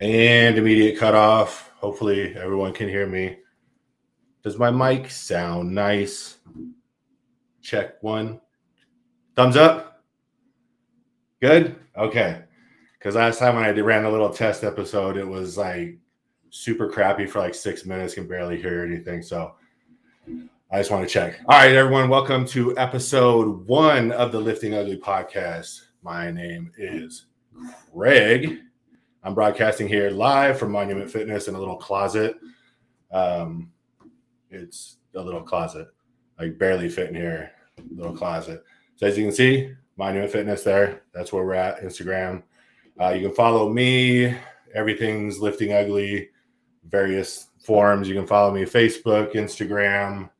And immediate cutoff. Hopefully, everyone can hear me. Does my mic sound nice? Check one. Thumbs up. Good. Okay. Because last time when I ran a little test episode, it was like super crappy for like six minutes, can barely hear anything. So I just want to check. All right, everyone, welcome to episode one of the Lifting Ugly podcast. My name is Greg. I'm broadcasting here live from Monument Fitness in a little closet. Um, it's a little closet, like barely fit in here, little closet. So as you can see, Monument Fitness there. That's where we're at. Instagram. Uh, you can follow me. Everything's lifting ugly. Various forms. You can follow me Facebook, Instagram.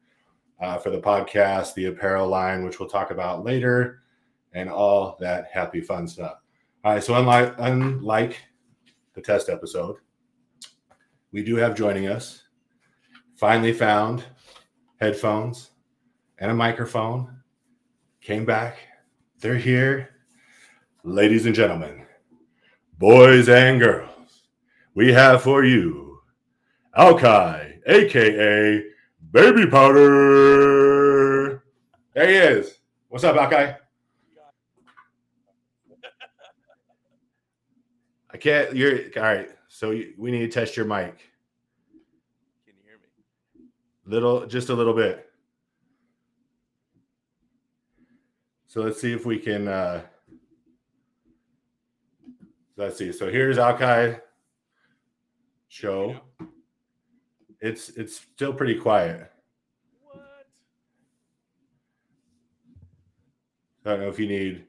Uh, for the podcast, the apparel line, which we'll talk about later, and all that happy fun stuff. All right. So unlike unlike test episode, we do have joining us. Finally found headphones and a microphone. Came back. They're here. Ladies and gentlemen, boys and girls, we have for you Aukai, aka Baby Powder. There he is. What's up, Aukai? I can't. You're all right. So you, we need to test your mic. Can you hear me? Little, just a little bit. So let's see if we can. uh Let's see. So here's Aukai show. It's it's still pretty quiet. What? I don't know if you need.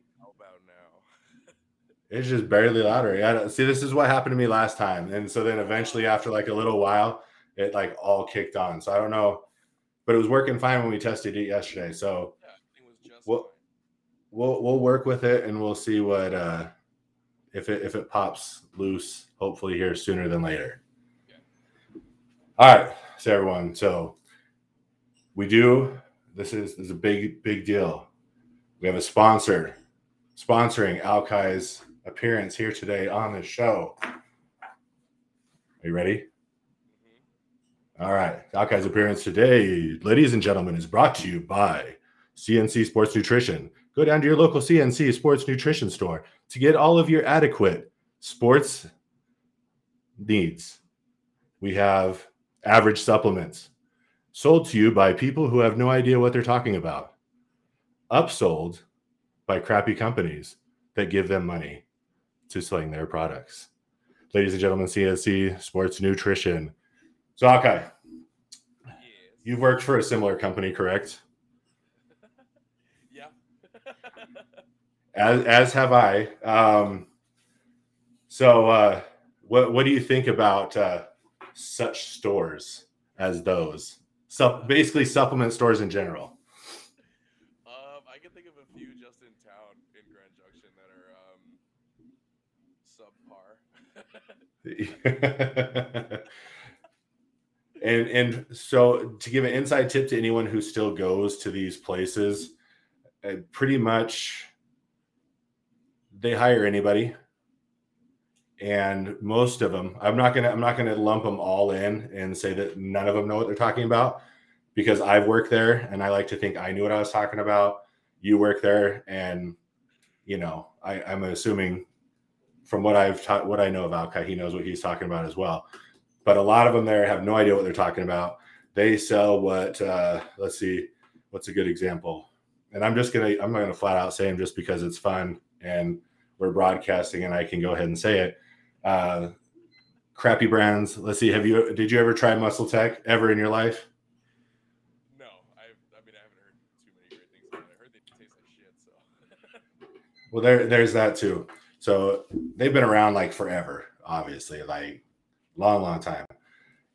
How about now? It's just barely louder. Yeah. See, this is what happened to me last time, and so then eventually, after like a little while, it like all kicked on. So I don't know, but it was working fine when we tested it yesterday. So yeah, just Well- we'll we'll work with it, and we'll see what uh if it if it pops loose. Hopefully here sooner than later. Yeah. All right, so everyone, so we do. This is this is a big big deal. We have a sponsor sponsoring Aukai's appearance here today on the show. Are you ready? Mhm. All right. Aukai's appearance today, ladies and gentlemen, is brought to you by CNC Sports Nutrition. Go down to your local CNC Sports Nutrition store to get all of your adequate sports needs. We have average supplements sold to you by people who have no idea what they're talking about, upsold by crappy companies that give them money to selling their products. Ladies and gentlemen, CSC Sports Nutrition. So, okay, Yes. you've worked for a similar company, correct? yeah. As as have I. Um, so, uh, what what do you think about uh, such stores as those? So, basically, supplement stores in general. um, I can think of a few just in town in Grand Junction that are um, subpar. and and so to give an inside tip to anyone who still goes to these places, uh, pretty much they hire anybody, and most of them. I'm not gonna I'm not gonna lump them all in and say that none of them know what they're talking about because I've worked there and I like to think I knew what I was talking about. You work there, and you know I, I'm assuming from what I've taught, what I know of Aukai, he knows what he's talking about as well. But a lot of them there have no idea what they're talking about. They sell what? Uh, let's see, what's a good example? And I'm just gonna I'm not gonna flat out say them just because it's fun and we're broadcasting and I can go ahead and say it. Uh, crappy brands. Let's see. Have you did you ever try MuscleTech ever in your life? no, I, I mean, I haven't heard too many great things about it. I heard they taste like shit, so. Well, there, there's that too. So they've been around like forever, obviously, like long, long time.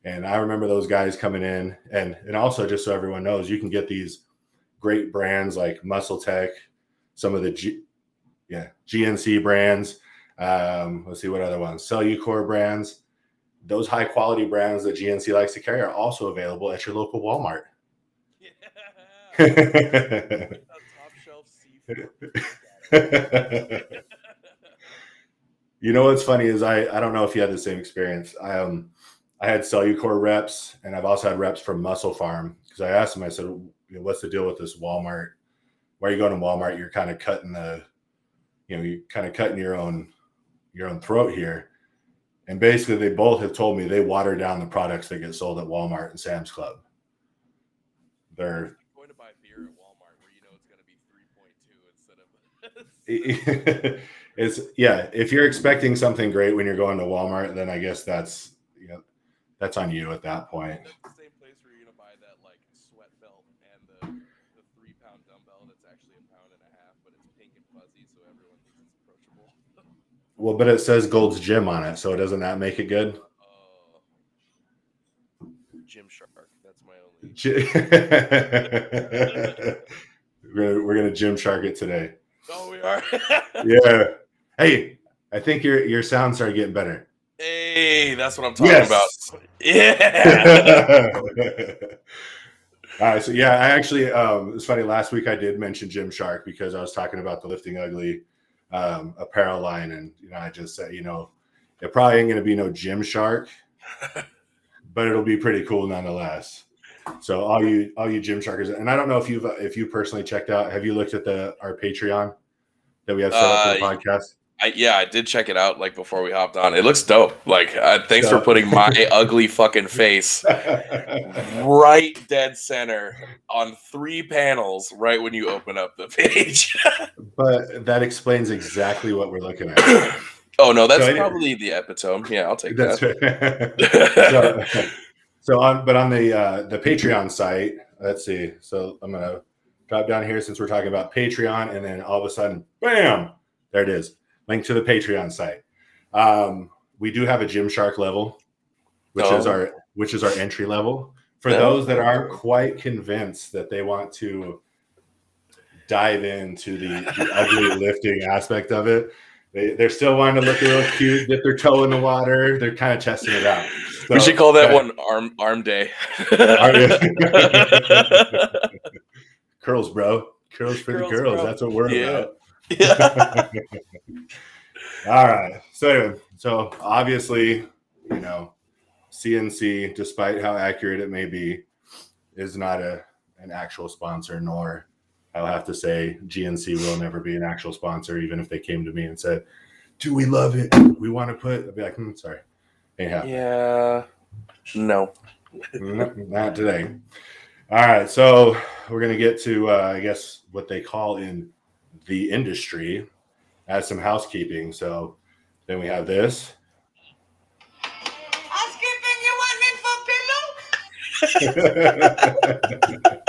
And I remember those guys coming in, and and also just so everyone knows, you can get these great brands like MuscleTech, some of the G, yeah GNC brands. Um, let's see what other ones, Cellucor brands. Those high quality brands that GNC likes to carry are also available at your local Walmart. yeah. Top shelf seafood. You know what's funny is I I don't know if you had the same experience. I um I had Cellucor reps and I've also had reps from MusclePharm because I asked them. I said, "What's the deal with this Walmart? Why are you going to Walmart? You're kind of cutting the, you know, you're kind of cutting your own your own throat here." And basically, they both have told me they water down the products that get sold at Walmart and Sam's Club. They're going to buy beer at Walmart where you know it's going to be 3.2 instead of it's yeah if you're expecting something great when you're going to walmart then i guess that's you know that's on you at that point. that's the same place where you're to buy that like sweat belt and the, the three pound dumbbell that's actually a pound and a half but it's pink and fuzzy so everyone thinks it's approachable? Well but it says gold's gym on it so doesn't that make it good? Uh, Gymshark that's my only we're gonna, we're gonna Gymshark it today. Oh we are? Yeah Hey, I think your your sound started getting better. Hey, that's what I'm talking yes. about. Yeah. All right, so yeah, I actually um it's funny. Last week I did mention Gymshark because I was talking about the Lifting Ugly um, apparel line, and you know I just said you know it probably ain't gonna be no Gymshark, but it'll be pretty cool nonetheless. So all you all you Gymsharkers, and I don't know if you've if you personally checked out. Have you looked at the our Patreon that we have set up for the uh, podcast? I, yeah, I did check it out like before we hopped on. It looks dope. Like, uh, thanks for putting my ugly fucking face right dead center on three panels right when you open up the page. but that explains exactly what we're looking at. oh no, that's so probably the epitome. Yeah, I'll take that's that. so, so on, but on the uh, the Patreon site, let's see. So I'm gonna drop down here since we're talking about Patreon, and then all of a sudden, bam, there it is link to the Patreon site. Um, we do have a Gymshark level, which oh. is our which is our entry level. For yeah. those that aren't quite convinced that they want to dive into the, the ugly lifting aspect of it, they, they're still wanting to look a little cute, dip their toe in the water. They're kind of testing it out. So, we should call that one arm arm day. Curls, bro. Curls for Curls, the girls. Bro. That's what we're yeah. about. Yeah. All right. So anyway, so obviously, you know, CNC, despite how accurate it may be, is not a an actual sponsor, nor I'll have to say GNC will never be an actual sponsor, even if they came to me and said, Do we love it? We want to put I'd be like, hmm, sorry. Ain't happening. Yeah. No. not today. All right. So we're gonna get to uh, I guess what they call in the industry as some housekeeping. So then we have this. Housekeeping, you want me for pillow?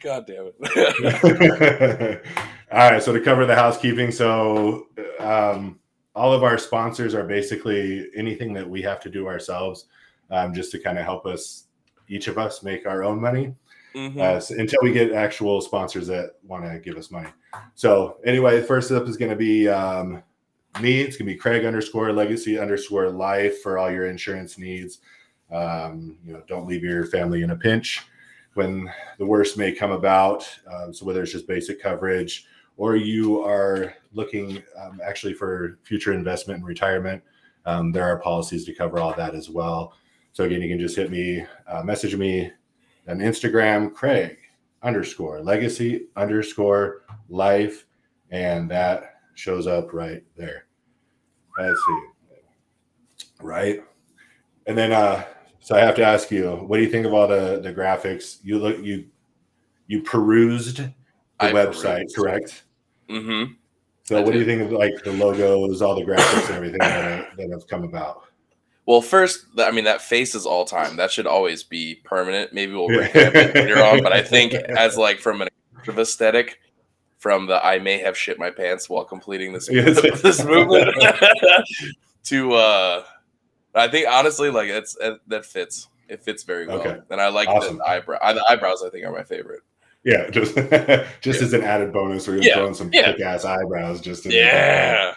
God damn it. all right. So to cover the housekeeping, so um, all of our sponsors are basically anything that we have to do ourselves um, just to kind of help us, each of us, make our own money mm-hmm. so until we get actual sponsors that want to give us money. So anyway, first up is going to be um, me. It's going to be Craig underscore legacy underscore life for all your insurance needs. Um, you know, don't leave your family in a pinch when the worst may come about. Um, so whether it's just basic coverage or you are looking um, actually for future investment and retirement, um, there are policies to cover all that as well. So again, you can just hit me, uh, message me on Instagram, Craig underscore legacy underscore life, and that shows up right there. Let's see. Right. And then uh so I have to ask you, what do you think of all the the graphics? You look you you perused the I website, perused. correct? Mm-hmm. So I what did. do you think of like the logos, all the graphics and everything that, that have come about? Well, first, I mean that face is all time. That should always be permanent. Maybe we'll bring it later on, but I think as like from an aesthetic, from the I may have shit my pants while completing this this movement to uh, I think honestly like it's it, that fits. It fits very well, okay. and I like awesome. the eyebrow. The eyebrows I think are my favorite. Yeah, just just yeah. as an added bonus, we're yeah. throwing some yeah. kick ass eyebrows. Just yeah.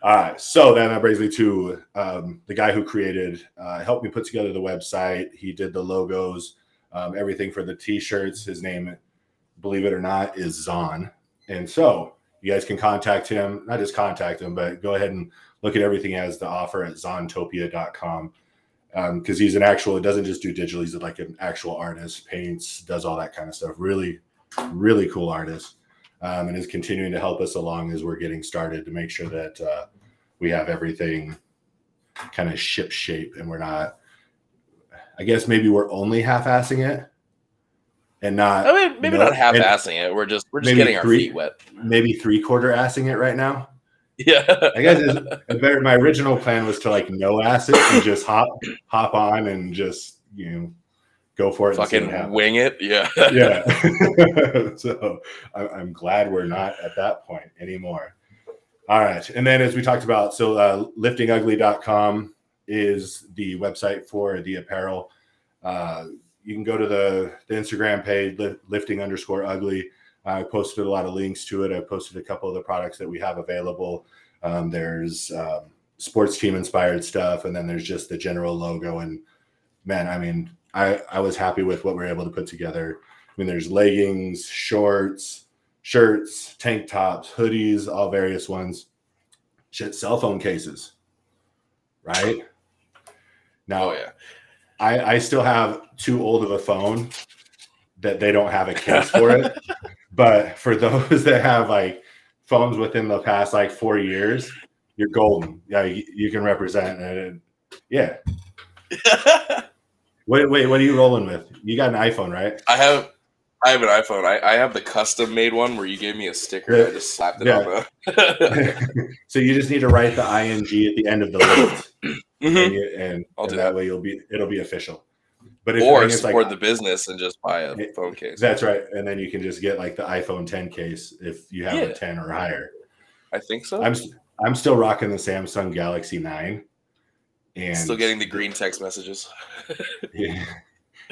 All right, so then that brings me to um, the guy who created, uh, helped me put together the website. He did the logos, um, everything for the t-shirts. His name, believe it or not, is Zon. And so you guys can contact him. Not just contact him, but go ahead and look at everything as the offer at zontopia.com because um, he's an actual. It doesn't just do digital. He's like an actual artist, paints, does all that kind of stuff. Really, really cool artist, um, and is continuing to help us along as we're getting started to make sure that uh, we have everything kind of ship shape and we're not. I guess maybe we're only half-assing it, and not. I mean, maybe not half-assing it. We're just we're just getting three, our feet wet. Maybe three-quarter assing it right now. Yeah, I guess my original plan was to like no ass it and just hop hop on and just you know go for it. Fucking wing it. Yeah, yeah. so I, I'm glad we're not at that point anymore. All right, and then as we talked about, so uh, liftingugly.com is the website for the apparel. Uh, you can go to the, the Instagram page, lifting underscore ugly I posted a lot of links to it. I posted a couple of the products that we have available. Um, there's um, sports team inspired stuff, and then there's just the general logo. And man, I mean, I I was happy with what we are able to put together. I mean, there's leggings, shorts, shirts, tank tops, hoodies, all various ones. Shit, cell phone cases, right? Now, oh, yeah, I I still have too old of a phone that they don't have a case for it. But for those that have like phones within the past like four years, you're golden. Yeah, you, you can represent it. Yeah. wait, wait, what are you rolling with? You got an iPhone, right? I have. I have an iPhone. I, I have the custom made one where you gave me a sticker. Yeah. I just slapped it yeah. on the. so you just need to write the ing at the end of the list, mm-hmm. and, you, and, and that, that way you'll be it'll be official. But if or support like, the business and just buy a phone case. That's right, and then you can just get like the iPhone 10 case if you have yeah. a 10 or higher. I think so. I'm I'm still rocking the Samsung Galaxy 9, and still getting the green text messages. yeah,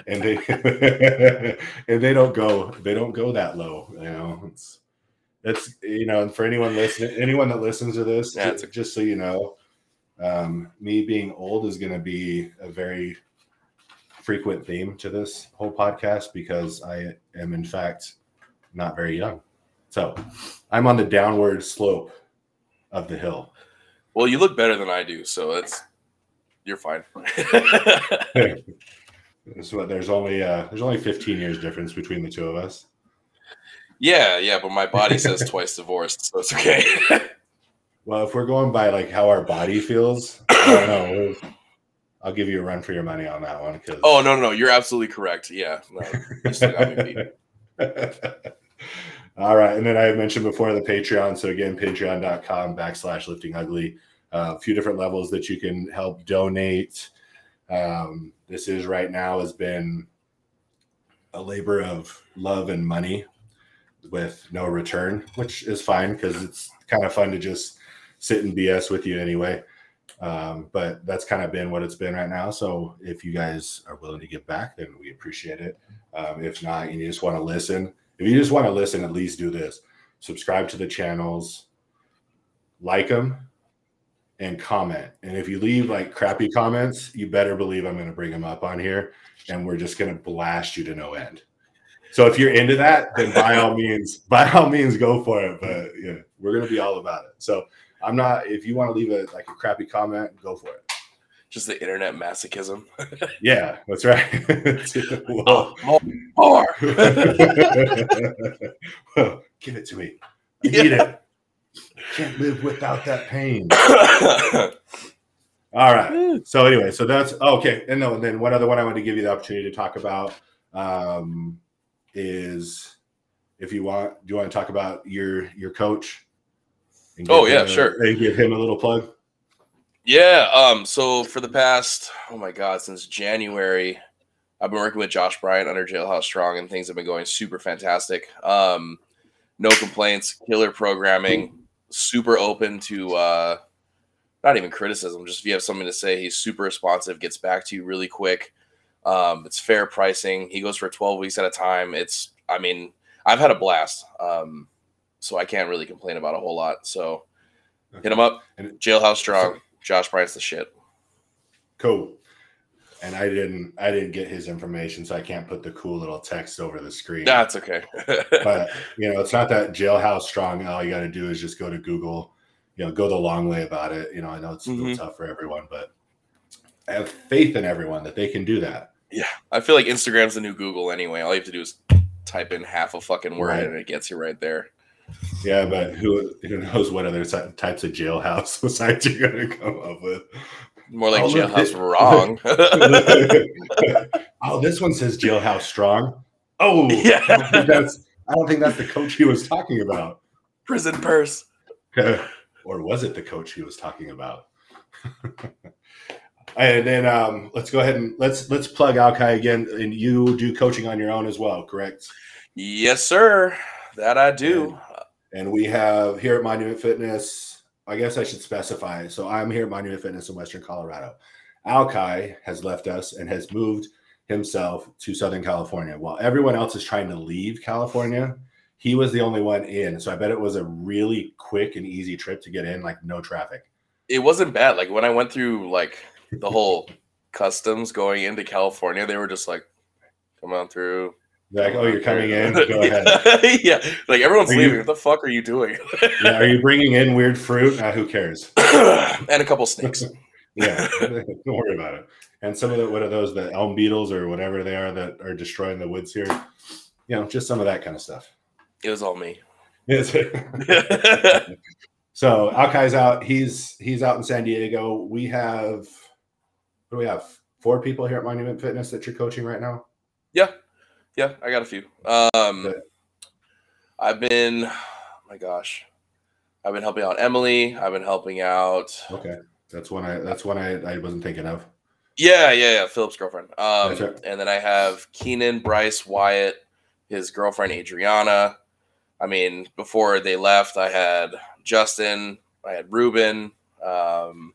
and they and they don't go they don't go that low. You know, it's that's you know, and for anyone listening, anyone that listens to this, yeah, just, a- just so you know, um, me being old is going to be a very frequent theme to this whole podcast because I am, in fact, not very young. So I'm on the downward slope of the hill. Well, you look better than I do, so it's you're fine. so there's only uh, there's only 15 years difference between the two of us. Yeah, yeah, but my body says twice divorced, so it's okay. well, if we're going by like how our body feels, I don't know. I'll give you a run for your money on that one. Cause... Oh no, no, no, you're absolutely correct. Yeah, no, All right, and then I mentioned before the Patreon. So again, Patreon.com backslash Lifting Ugly. A few different levels that you can help donate. Um, this is right now has been a labor of love and money with no return, which is fine because it's kind of fun to just sit and BS with you anyway. Um, but that's kind of been what it's been right now. So if you guys are willing to give back, then we appreciate it. Um, if not, and you just want to listen, if you just want to listen, at least do this: subscribe to the channels, like them, and comment. And if you leave like crappy comments, you better believe I'm going to bring them up on here, and we're just going to blast you to no end. So if you're into that, then by all means, by all means, go for it. But yeah, we're going to be all about it. So I'm not. If you want to leave a like a crappy comment, go for it. Just the internet masochism. yeah, that's right. Oh, well, more. more. well, give it to me. I yeah. need it. Can't live without that pain. All right. So anyway, so that's okay. And no, and then one other one I want to give you the opportunity to talk about um, is if you want, do you want to talk about your your coach? Oh yeah, a, sure. And give him a little plug. Yeah. Um. So for the past, oh my god, since January, I've been working with Josh Bryant under Jailhouse Strong, and things have been going super fantastic. Um, no complaints, killer programming, super open to uh, not even criticism. Just if you have something to say, he's super responsive, gets back to you really quick. Um, it's fair pricing. He goes for 12 weeks at a time. It's, I mean, I've had a blast. Um, so I can't really complain about a whole lot. So hit him up. And Jailhouse Strong. Josh Bryant's the shit. Cool. And I didn't I didn't get his information, so I can't put the cool little text over the screen. That's okay. but you know, it's not that jailhouse strong. All you got to do is just go to Google, you know, go the long way about it. You know, I know it's a little Mhm. tough for everyone, but I have faith in everyone that they can do that. yeah, I feel like Instagram's the new Google anyway. All you have to do is type in half a fucking word Right. and it gets you right there. Yeah, but who who knows what other types of jailhouse sites you're gonna come up with? More like Oh, jailhouse wrong. oh, this one says jailhouse strong. Oh, Yeah. I don't think that's I don't think that's the coach he was talking about. Prison purse. or was it the coach he was talking about? and then um, let's go ahead and let's let's plug Aukai again. And you do coaching on your own as well, correct? Yes, sir. That I do. And we have here at Monument Fitness. I guess I should specify. So I'm here at Monument Fitness in Western Colorado. Aukai has left us and has moved himself to Southern California. While everyone else is trying to leave California, he was the only one in. So I bet it was a really quick and easy trip to get in, like no traffic. It wasn't bad. Like when I went through like the whole customs going into California, they were just like, "Come on through." Like, oh, you're coming in. Go yeah. ahead. yeah, like everyone's Are you- leaving. What the fuck are you doing? Yeah, are you bringing in weird fruit? Uh, who cares? and a couple snakes. Yeah, don't worry about it. And some of the what are those the elm beetles or whatever they are that are destroying the woods here? You know, just some of that kind of stuff. It was all me. So Aukai's out. He's he's out in San Diego. We have what do we have? Four people here at Monument Fitness that you're coaching right now. Yeah, I got a few. Um, Good. I've been, oh my gosh, I've been helping out Emily. I've been helping out. Okay, that's one I that's one I, I wasn't thinking of. Yeah, yeah, yeah. Philip's girlfriend. Um, right. and then I have Keenan, Bryce, Wyatt, his girlfriend Adriana. I mean, before they left, I had Justin, I had Ruben. Um,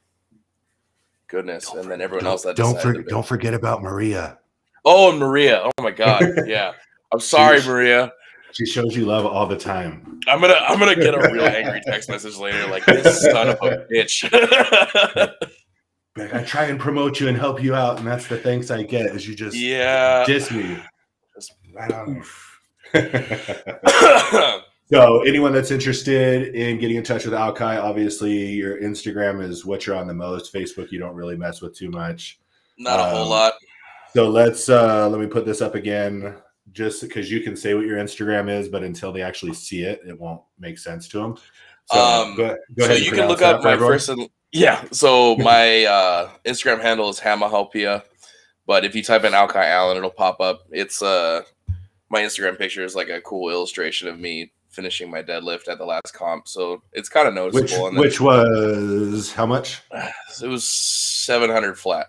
goodness, and then everyone else that don't decided for, don't forget about Maria. Oh, and Maria. Oh my God. Yeah. I'm sorry, Sheesh. Maria. She shows you love all the time. I'm gonna I'm gonna get a real angry text message later, like this son of a bitch. I try and promote you and help you out, and that's the thanks I get is you just yeah. diss me. Just- Right on. so, anyone that's interested in getting in touch with Aukai, obviously your Instagram is what you're on the most. Facebook, you don't really mess with too much. Not a whole Um, lot. So let's uh let me put this up again, just because you can say what your Instagram is, but until they actually see it, it won't make sense to them. So Um, go, go so you can look up my everyone. first and yeah. So my uh, Instagram handle is Hamahelpia, but if you type in Aukai Allen, it'll pop up. It's uh my Instagram picture is like a cool illustration of me finishing my deadlift at the last comp, so it's kind of noticeable. then- which was how much? it was seven hundred flat,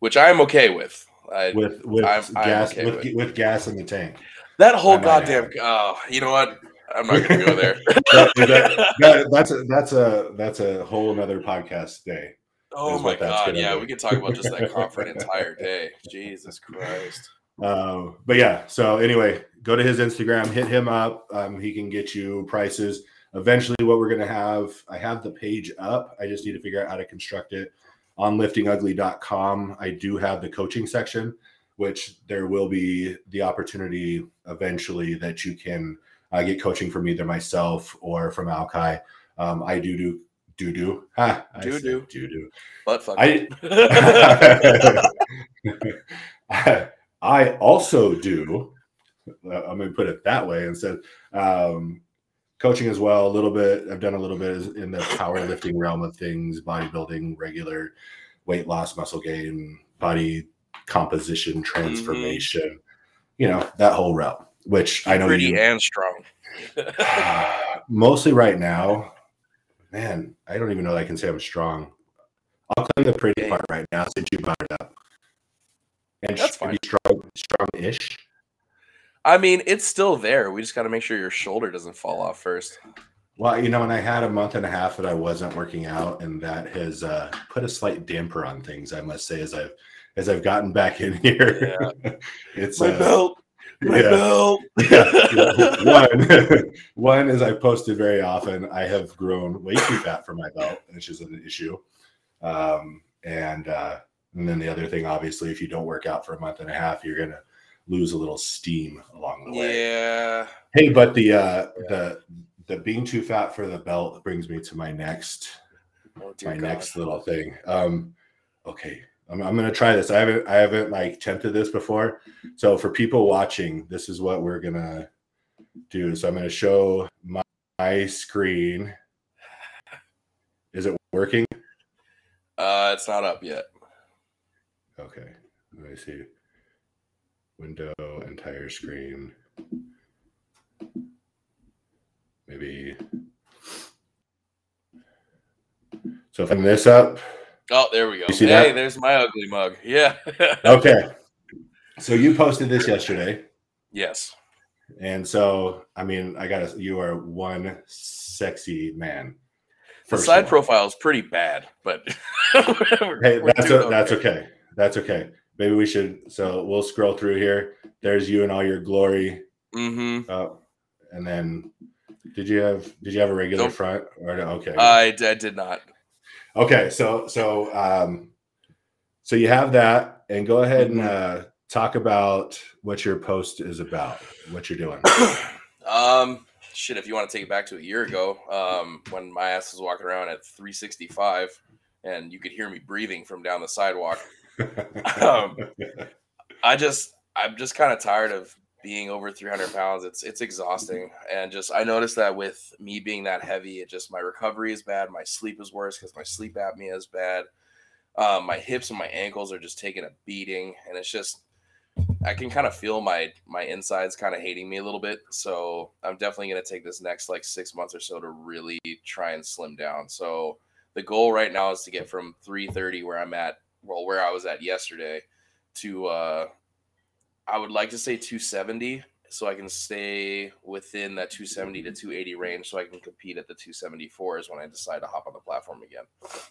which I'm okay with. I, With with I'm- I'm gas okay with, with. with gas in the tank. that whole goddamn oh, you know what? I'm not gonna go there. That- that- that- that's a that's a that's a whole another podcast day. oh my god, yeah, be. we could talk about just that comp for an entire day. Jesus Christ. Uh, but yeah, so anyway, go to his Instagram, hit him up. Um, he can get you prices. Eventually, what we're gonna have, I have the page up. I just need to figure out how to construct it on liftingugly.com. I do have the coaching section, which there will be the opportunity eventually that you can uh, get coaching from either myself or from Aukai. Um, I do do do do ha, Do do. do do. But fuck. I I also do. uh, I'm going to put it that way instead. Um, coaching as well, a little bit. I've done a little bit in the powerlifting realm of things, bodybuilding, regular weight loss, muscle gain, body composition, mm-hmm. transformation. You know that whole realm, which I know pretty you and strong. Uh, mostly right now. Man, I don't even know that I can say I'm strong. I'll claim the pretty Dang. part right now since you brought it up. And That's strong, strong-ish. I mean, it's still there. We just got to make sure your shoulder doesn't fall off first. Well, you know, and I had a month and a half that I wasn't working out, and that has uh, put a slight damper on things. I must say, as I've as I've gotten back in here, it's My uh, belt. My yeah. belt. Yeah. one one is I posted very often. I have grown way too fat for my belt, which is an issue. Um, and uh, And then the other thing, obviously, if you don't work out for a month and a half, you're gonna lose a little steam along the way. Yeah. Hey, but the uh the the being too fat for the belt brings me to my next Oh, my God. next little thing. Um okay. I'm, I'm gonna try this. I haven't I haven't like tempted this before. So for people watching, this is what we're gonna do. So I'm gonna show my, my screen. Is it working? Uh, it's not up yet. Okay. Let me see. Window, entire screen. Maybe. So if I'm this up, Oh, there we go. You see hey, that? there's my ugly mug. Yeah. okay. So you posted this yesterday, yes. and so I mean, I got you are one sexy man. The side profile is pretty bad, but we're- Hey, we're that's doing o- that's okay. That's okay. Maybe we should. So we'll scroll through here. There's you and all your glory. Mhm. Uh, and then, did you have did you have a regular Nope. front or no? Okay. I, I did not. okay. So so um, so you have that, and go ahead and Mhm. uh, talk about what your post is about, what you're doing. um, shit. If you want to take it back to a year ago, um, when my ass was walking around at 365, and you could hear me breathing from down the sidewalk. Um, I just I'm just kind of tired of being over 300 pounds. It's it's exhausting, and just I noticed that with me being that heavy, it just my recovery is bad. My sleep is worse because my sleep apnea is bad. Um, my hips and my ankles are just taking a beating, and it's just I can kind of feel my my insides kind of hating me a little bit. So I'm definitely gonna take this next like six months or so to really try and slim down. So the goal right now is to get from 330 where I'm at, well, where I was at yesterday, to uh I would like to say 270 so I can stay within that 270 to 280 range so I can compete at the 274s when I decide to hop on the platform again.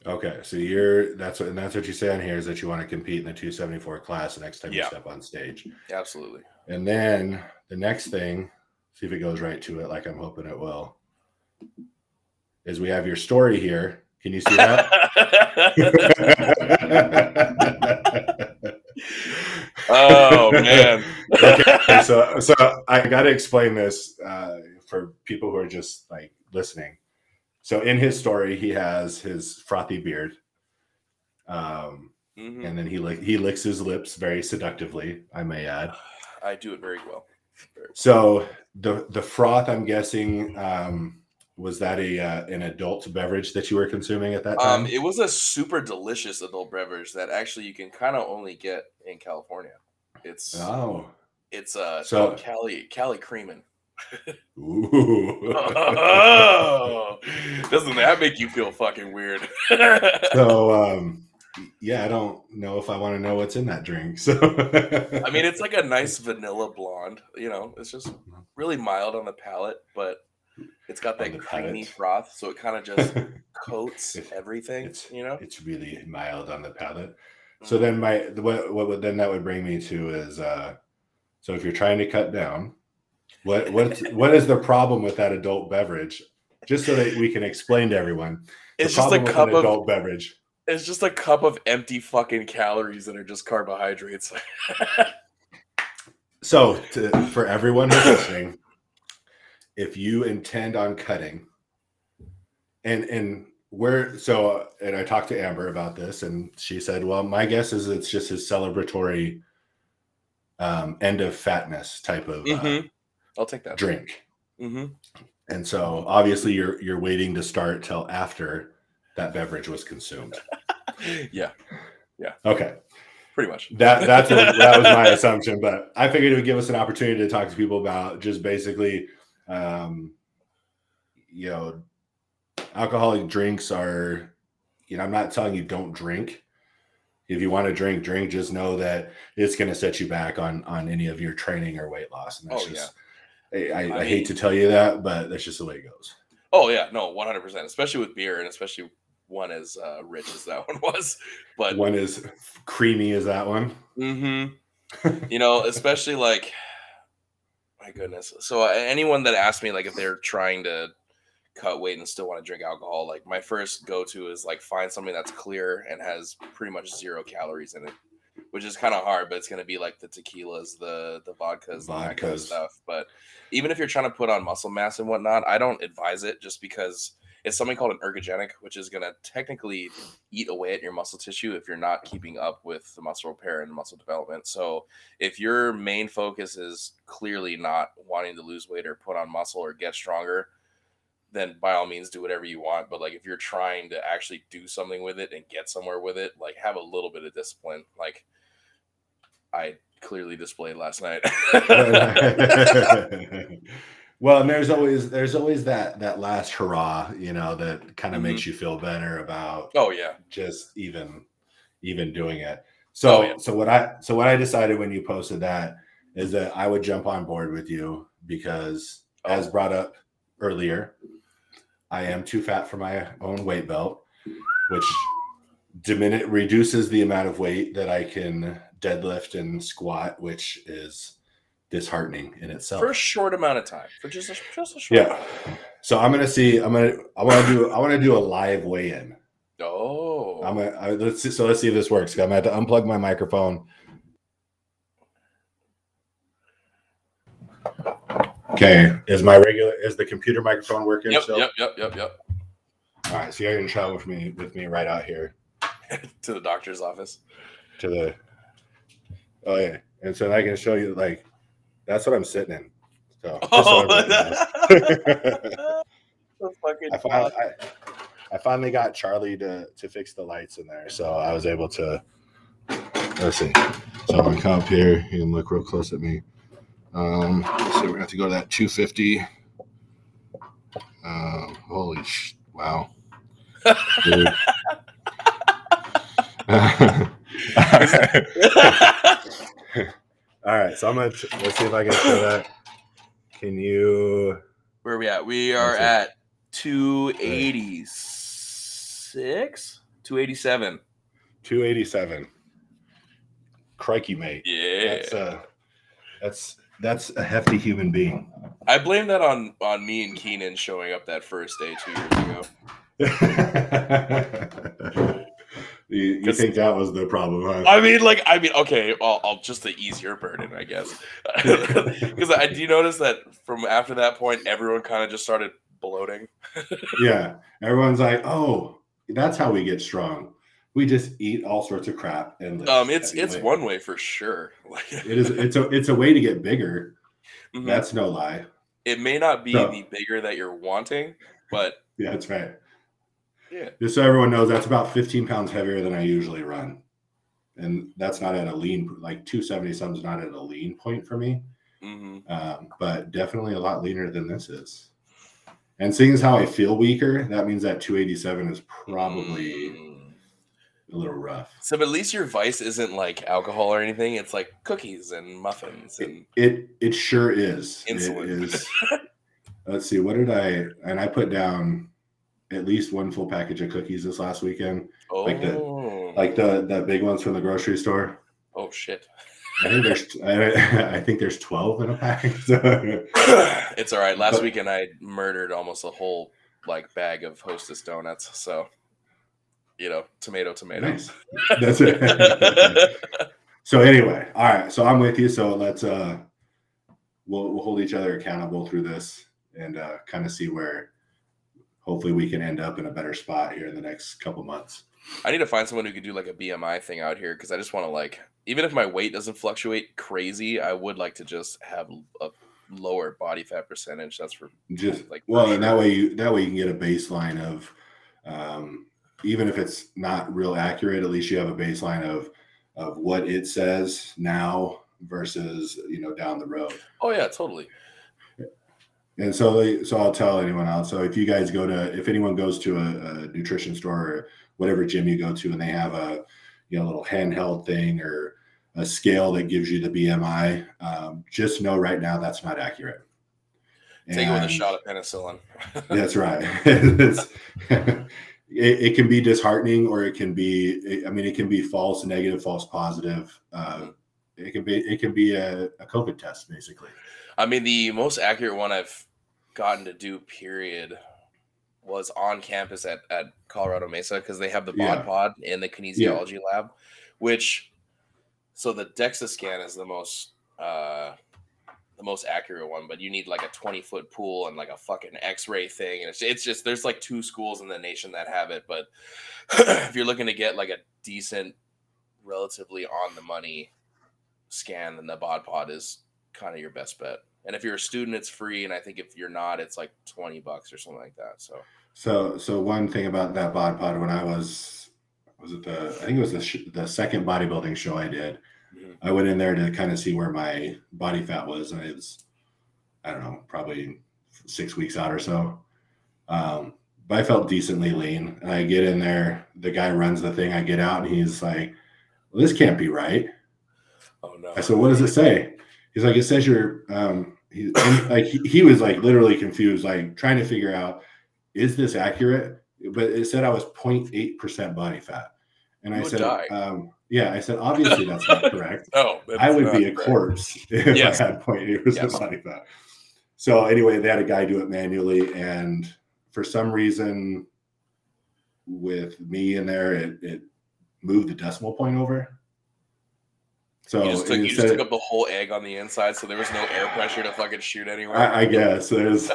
okay. So you're that's what and that's what you say on here is that you want to compete in the 274 class the next time you step on stage. Absolutely. And then the next thing, see if it goes right to it, like I'm hoping it will, is we have your story here. Can you see that? oh man. okay, so so I got to explain this uh, for people who are just like listening. So in his story, he has his frothy beard, um, Mhm. and then he lick, he licks his lips very seductively. I may add. I do it very well. So the the froth, I'm guessing, um, was that a uh, an adult beverage that you were consuming at that time? Um, it was a super delicious adult beverage that actually you can kind of only get in California. It's oh, it's uh So- Cali Cali Creamin'. ooh. Oh, doesn't that make you feel fucking weird? so um, yeah, I don't know if I want to know what's in that drink. So I mean, it's like a nice vanilla blonde. You know, it's just really mild on the palate, but it's got that creamy palate. froth, so it kind of just coats It's- everything. it's You know. it's really mild on the palate. So then my what what would then that would bring me to is uh so if you're trying to cut down, what what what is the problem with that adult beverage? Just so that we can explain to everyone. it's just a cup of adult beverage. it's just a cup of empty fucking calories that are just carbohydrates. So to, for everyone who's listening, if you intend on cutting, and and where so and I talked to Amber about this, and she said, "Well, my guess is it's just his celebratory um, end of fatness type of uh, Mhm. I'll take that. drink." hmm And so obviously you're you're waiting to start till after that beverage was consumed. Yeah, yeah Okay. pretty much. That that's what, that was my assumption, but I figured it would give us an opportunity to talk to people about just basically, um, you know, alcoholic drinks are. You know, I'm not telling you don't drink. If you want to drink, drink. Just know that it's going to set you back on on any of your training or weight loss, and that's Oh, just. I, I, I I hate to tell you that, but that's just the way it goes. Oh yeah, no, one hundred percent. Especially with beer, and especially one as uh, rich as that one was. But One as creamy as that one. Mm-hmm. you know, especially like, my goodness. So uh, anyone that asked me like if they're trying to cut weight and still want to drink alcohol, like my first go to is like find something that's clear and has pretty much zero calories in it, which is kind of hard, but it's gonna be like the tequilas, the the vodkas, and that kind of stuff. But even if you're trying to put on muscle mass and whatnot, I don't advise it just because it's something called an ergogenic, which is gonna technically eat away at your muscle tissue if you're not keeping up with the muscle repair and muscle development. So if your main focus is clearly not wanting to lose weight or put on muscle or get stronger, then by all means do whatever you want. But like if you're trying to actually do something with it and get somewhere with it, like have a little bit of discipline. Like I clearly displayed last night. well, and there's always there's always that that last hurrah, you know, that kind of Mhm. makes you feel better about oh yeah. just even even doing it. So Oh, yeah. so what I so what I decided when you posted that is that I would jump on board with you because as Oh. brought up earlier, I am too fat for my own weight belt, which dimin- reduces the amount of weight that I can deadlift and squat, which is disheartening in itself. For a short amount of time. For just a just a short yeah. So I'm gonna see. I'm gonna. I want to do. I want to do a live weigh-in. Oh I'm gonna. I, let's see, so let's see if this works. I'm gonna have to unplug my microphone. Okay, is my regular is the computer microphone working? yep, still? yep, yep, yep, yep. All right, so you're gonna travel with me with me right out here to the doctor's office. to the. Oh yeah, and so I can show you like that's what I'm sitting in. So Oh, everybody the fucking I, finally, I, I finally got Charlie to to fix the lights in there, so I was able to. Let's see. So I'm gonna come up here. You can look real close at me. Um, so we're gonna have to go to that 250. Um, holy sh! Wow. All right, so I'm gonna t- let's see if I can show that. Can you? Where are we at? We are at 286? 287. 287. Crikey, mate. Yeah. That's uh that's that's a hefty human being. I blame that on on me and Keenan showing up that first day two years ago. you, you think that was the problem, huh? I mean, like, I mean, okay, I'll, I'll just the easier burden, I guess. Because I do notice that from after that point, everyone kind of just started bloating. yeah. Everyone's like, oh, that's how we get strong. We just eat all sorts of crap and Um, it's it's one way for sure. Like, It is it's a it's a way to get bigger. mhm. That's no lie. it may not be So- the bigger that you're wanting, but Yeah, that's right. Yeah, Just so everyone knows, that's about 15 pounds heavier than I usually run. And that's not at a lean, like 270 something's not at a lean point for me, hmm um, but definitely a lot leaner than this is. And seeing as how I feel weaker, that means that 287 is probably Mm. a little rough. So, at least your vice isn't like alcohol or anything. It's like cookies and muffins and It it sure is. Insulin. It is. Let's see, what did I and I put down at least one full package of cookies this last weekend, oh, Like the- like the the big ones from the grocery store. oh shit. I think there's I, I think there's 12 in a pack. it's all right. Last But- weekend I murdered almost a whole like bag of Hostess donuts. So, you know, tomato, tomato. nice. That's it. so anyway, all right. So I'm with you. So let's uh we'll we'll hold each other accountable through this and uh kind of see where hopefully we can end up in a better spot here in the next couple months. I need to find someone who could do like a BMI thing out here because I just want to like, even if my weight doesn't fluctuate crazy, I would like to just have a lower body fat percentage. That's for Just Like, like well, and that way you that way you can get a baseline of um even if it's not real accurate, at least you have a baseline of of what it says now versus you know down the road. oh yeah, totally. And so, they, so I'll tell anyone else. So if you guys go to, if anyone goes to a, a nutrition store or whatever gym you go to, and they have a, you know, little handheld thing or a scale that gives you the BMI, um, just know right now that's not accurate. Take it with a shot of penicillin. That's right. It, it can be disheartening, or it can be. I mean, it can be false negative, false positive. Uh, it can be. It can be a, a COVID test, basically. I mean, the most accurate one I've gotten to do, period, was on campus at, at Colorado Mesa because they have the Yeah. bod pod in the kinesiology lab, which so the DEXA scan is the most uh the most accurate one, but you need like a 20 foot pool and like a fucking x-ray thing. And it's, it's just there's like two schools in the nation that have it. But if you're looking to get like a decent, relatively on the money scan, then the bod pod is kind of your best bet. And if you're a student, it's free. And I think if you're not, it's like 20 bucks or something like that. So So, so one thing about that bod pod when I was was it the I think it was the sh- the second bodybuilding show I did. Mhm. I went in there to kind of see where my body fat was, and it was I don't know, probably six weeks out or so. Um, but I felt decently lean, and I get in there. The guy runs the thing. I get out, and he's like, well, "This can't be right." oh no. I said, "What does it say?" He's like, "It says you're." Um, he, like he, he was like literally confused, like trying to figure out is this accurate? But it said I was 0.8 percent body fat, and I You would said, um, "Yeah." I said, "Obviously that's not correct. Oh, that's I would be a correct. corpse if Yes. I had 0.8 percent Yes. body fat." So anyway, they had a guy do it manually, and for some reason, with me in there, it, it moved the decimal point over. So You just, took, you just took up the whole egg on the inside, so there was no air pressure to fucking shoot anywhere. I, I guess there's.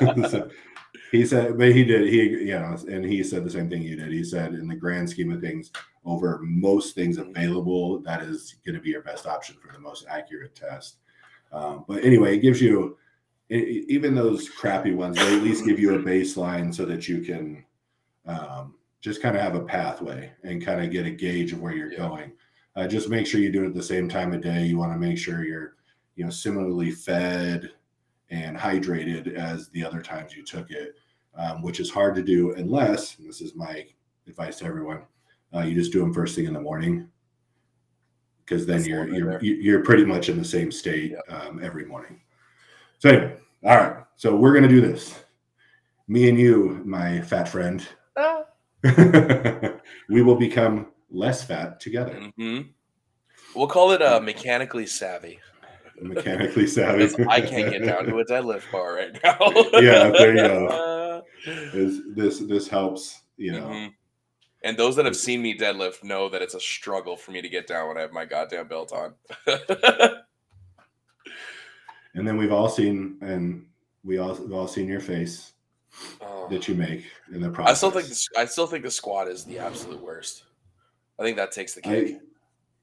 he said, but he did. He, you know, and he said the same thing you did. He said, in the grand scheme of things, over most things available, that is going to be your best option for the most accurate test. Um, but anyway, it gives you, e- even those crappy ones, they at least give you a baseline so that you can um, just kind of have a pathway and kind of get a gauge of where you're Yeah. going. Uh, just make sure you do it at the same time of day. You want to make sure you're, you know, similarly fed and hydrated as the other times you took it, um, which is hard to do unless, and this is my advice to everyone, uh, you just do them first thing in the morning, because then That's you're you're you- you're pretty much in the same state um, every morning. So anyway, all right, so we're gonna do this. Me and you, my fat friend, Ah. we will become less fat together, Mhm. We'll call it uh, mechanically savvy. mechanically savvy. I can't get down to a deadlift bar right now. Yeah, there you go. This this this helps, you know. Mhm. And those that have seen me deadlift know that it's a struggle for me to get down when I have my goddamn belt on. And then we've all seen, and we all we've all seen your face Oh. that you make in the process. I still think the, I still think the squat is the absolute worst. I think that takes the cake. I,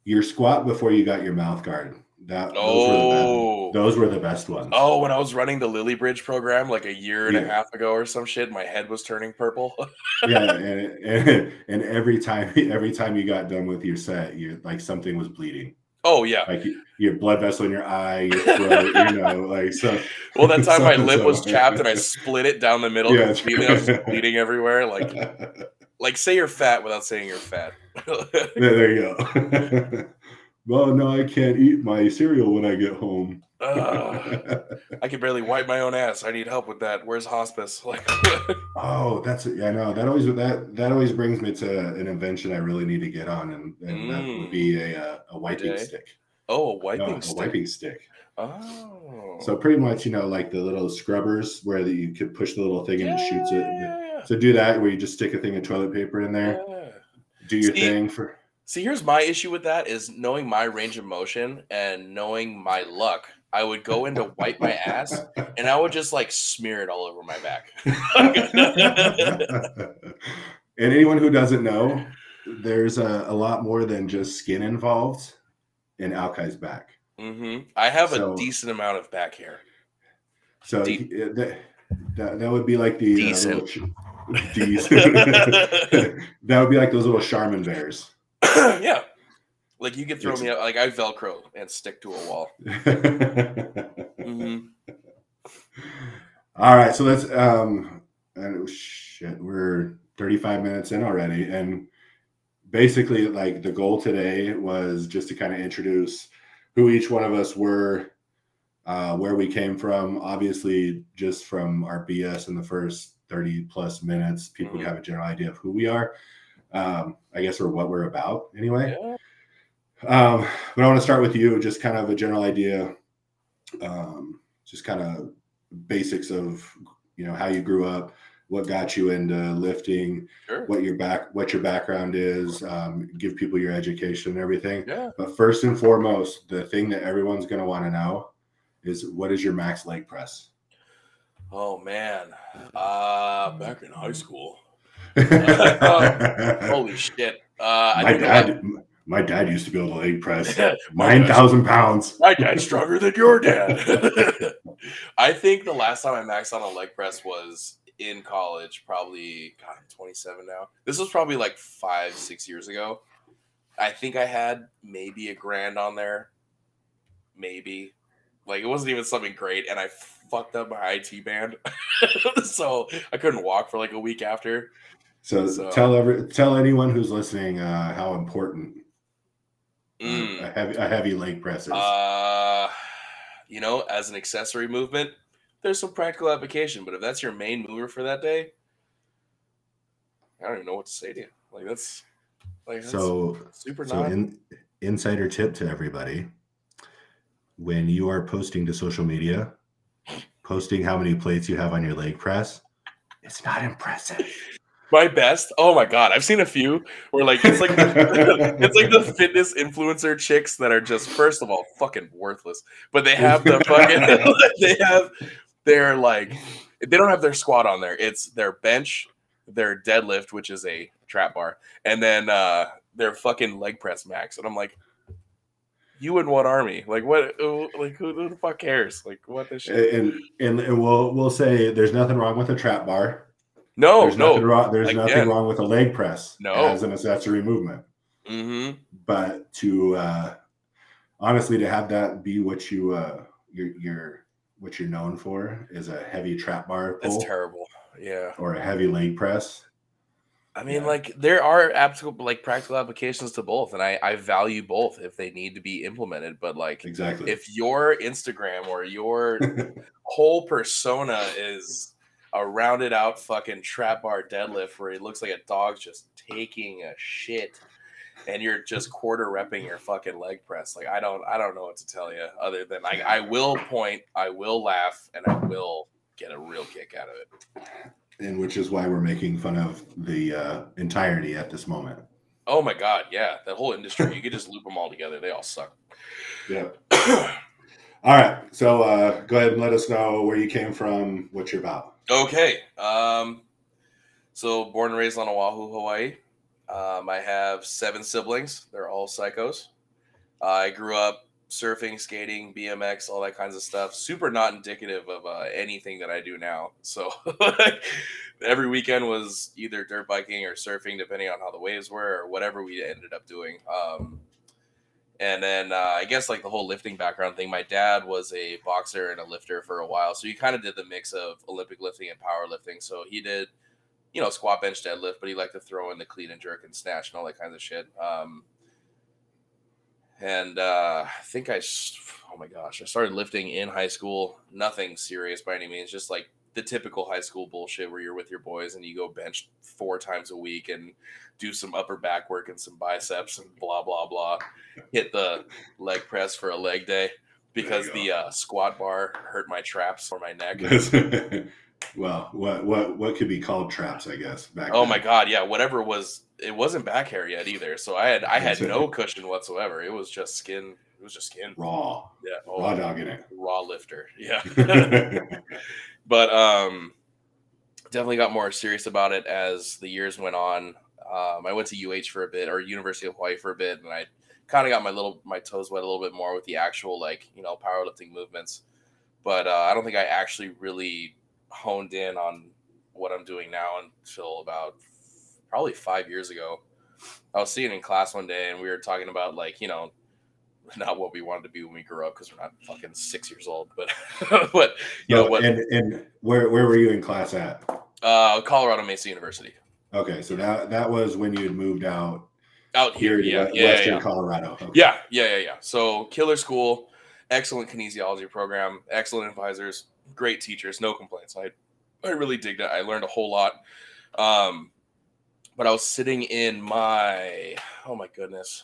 your squat before you got your mouth guard. That those, were the oh, best, those were the best ones. oh, when I was running the Lilliebridge program like a year and a half ago or some shit, my head was turning purple. yeah, and, and and every time every time you got done with your set, you like something was bleeding, oh yeah. like you- your blood vessel in your eye, your throat, you know, like so. Well, that time my so- lip was chapped and I split it down the middle Yeah. completely. I was bleeding everywhere. Like, like say you're fat without saying you're fat. Yeah, there you go. well, no, I can't eat my cereal when I get home. Ugh, I can barely wipe my own ass. I need help with that. Where's hospice? Like, oh, that's yeah, no, that always that that always brings me to an invention I really need to get on, and, and that would Mm. be a uh, a wiping Okay. stick. oh, a wiping No, wiping a wiping stick. Oh, So pretty much, you know, like the little scrubbers where the, you could push the little thing and it shoots it. Yeah, So do that where you just stick a thing of toilet paper in there, yeah. do your See, thing for. See, here's my issue with that is knowing my range of motion and knowing my luck. I would go in to wipe my ass and I would just like smear it all over my back. and anyone who doesn't know, there's a, a lot more than just skin involved in Aukai's back. hmm I have So- a decent amount of back hair. So he- uh, that, that that would be like the Decent. Uh, little decent. that would be like those little Charmin bears. yeah. Like you could throw It's- me out, like I Velcro and stick to a wall. hmm All right, so let's um and shit, we're 35 minutes in already and basically like the goal today was just to kind of introduce who each one of us were uh where we came from obviously just from our bs in the first 30 plus minutes people Mhm. have a general idea of who we are um i guess or what we're about anyway Yeah. um, but I want to start with you, just kind of a general idea, um, just kind of basics of you know how you grew up, what got you into lifting, Sure. what your back, what your background is, um, give people your education and everything. Yeah. But first and foremost, the thing that everyone's going to want to know is what is your max leg press? Oh man. Uh back in high school. my Holy shit. Uh I do dad, my dad used to be able to leg press nine thousand pounds. My dad's stronger than your dad. I think the last time I maxed on a leg press was in college, probably God, I'm 27 now. This was probably like five, six years ago. I think I had maybe a grand on there. Maybe. Like it wasn't even something great, and I fucked up my IT band. so I couldn't walk for like a week after. So, So- tell every tell anyone who's listening uh, how important uh, Mm. a heavy a heavy leg press is. Uh, you know, as an accessory movement, there's some practical application. But if that's your main mover for that day, I don't even know what to say to you. Like that's like that's so super so in, insider tip to everybody: when you are posting to social media, posting how many plates you have on your leg press, it's not impressive. My best. Oh my god, I've seen a few where like it's like it's like the fitness influencer chicks that are just first of all fucking worthless, but they have the fucking they have their like they don't have their squat on there. It's their bench, their deadlift, which is a trap bar, and then uh their fucking leg press max. And I'm like, you in what army? Like what? Like who, who the fuck cares? Like what the shit? and, and and we'll we'll say there's nothing wrong with a trap bar. No, there's nothing no. wrong. There's Again. nothing wrong with a leg press No. as an accessory movement. Mm-hmm. But to uh, honestly, to have that be what you uh, you're, you're what you're known for is a heavy trap bar pull That's terrible. Yeah. or a heavy leg press. I mean, Yeah. like there are applicable, like practical applications to both, and I I value both if they need to be implemented. But like, Exactly. if your Instagram or your whole persona is a rounded out fucking trap bar deadlift where it looks like a dog's just taking a shit, and you're just quarter repping your fucking leg press, like I don't I don't know what to tell you other than I I will point, I will laugh, and I will get a real kick out of it. And which is why we're making fun of the uh, entirety at this moment. Oh my god, yeah, that whole industry. You could just loop them all together. They all suck. Yeah. All right. So uh, go ahead and let us know where you came from, what you're about. okay. Um, so born and raised on Oahu, Hawaii. Um, I have seven siblings. They're all psychos. I grew up surfing, skating, BMX, all that kinds of stuff. Super not indicative of uh, anything that I do now. So every weekend was either dirt biking or surfing, depending on how the waves were or whatever we ended up doing. Um, and then uh, I guess like the whole lifting background thing. My dad was a boxer and a lifter for a while, so he kind of did the mix of Olympic lifting and powerlifting. So he did, you know, squat, bench, deadlift, but he liked to throw in the clean and jerk and snatch and all that kind of shit. Um, and uh, I think I, oh my gosh, I started lifting in high school. Nothing serious by any means, just like the typical high school bullshit where you're with your boys and you go bench four times a week and do some upper back work and some biceps and blah blah blah. Hit the leg press for a leg day because the uh, squat bar hurt my traps or my neck. well, what what what could be called traps, I guess. Back Oh my god, yeah, whatever was it wasn't back hair yet either. So I had I had That's it. no cushion whatsoever. It was just skin. It was just skin. raw, Yeah. Oh, raw dog in it. raw lifter. Yeah. but um definitely got more serious about it as the years went on um, i went to uh for a bit or university of hawaii for a bit and i kind of got my little my toes wet a little bit more with the actual like you know powerlifting movements but uh, i don't think i actually really honed in on what i'm doing now until about probably five years ago i was seeing in class one day and we were talking about like you know not what we wanted to be when we grew up because we're not fucking six years old but but you know what and and where where were you in class at? uh colorado mesa university Okay, so that that was when you had moved out out here, here yeah, yeah, Western yeah. Colorado. Okay. yeah, yeah, yeah, yeah. So killer school, excellent kinesiology program, excellent advisors, great teachers, no complaints. I I really digged it. I learned a whole lot. Um, but I was sitting in my oh my goodness,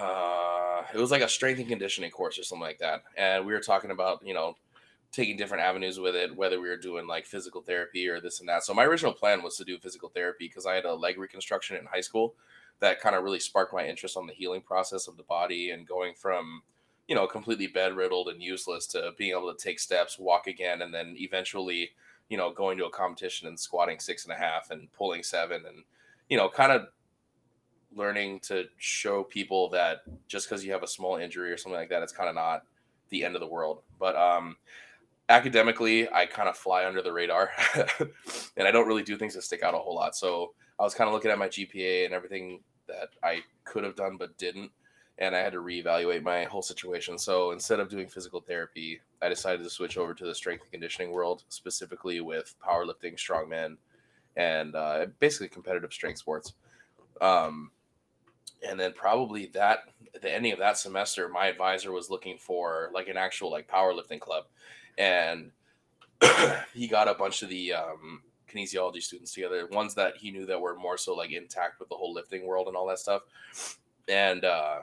uh, it was like a strength and conditioning course or something like that, and we were talking about you know taking different avenues with it, whether we were doing like physical therapy or this and that. So my original plan was to do physical therapy because I had a leg reconstruction in high school that kind of really sparked my interest on the healing process of the body and going from you know completely bed riddled and useless to being able to take steps walk again and then eventually you know going to a competition and squatting six and a half and pulling seven and you know kind of learning to show people that just because you have a small injury or something like that it's kind of not the end of the world. But um academically i kind of fly under the radar and i don't really do things that stick out a whole lot. So i was kind of looking at my gpa and everything that i could have done but didn't and I had to reevaluate my whole situation. So instead of doing physical therapy, I decided to switch over to the strength and conditioning world, specifically with powerlifting, strongman, and uh, basically competitive strength sports. Um, and then probably that at the ending of that semester, my advisor was looking for like an actual like powerlifting club, and he got a bunch of the um, kinesiology students together, ones that he knew that were more so like intact with the whole lifting world and all that stuff, and. uh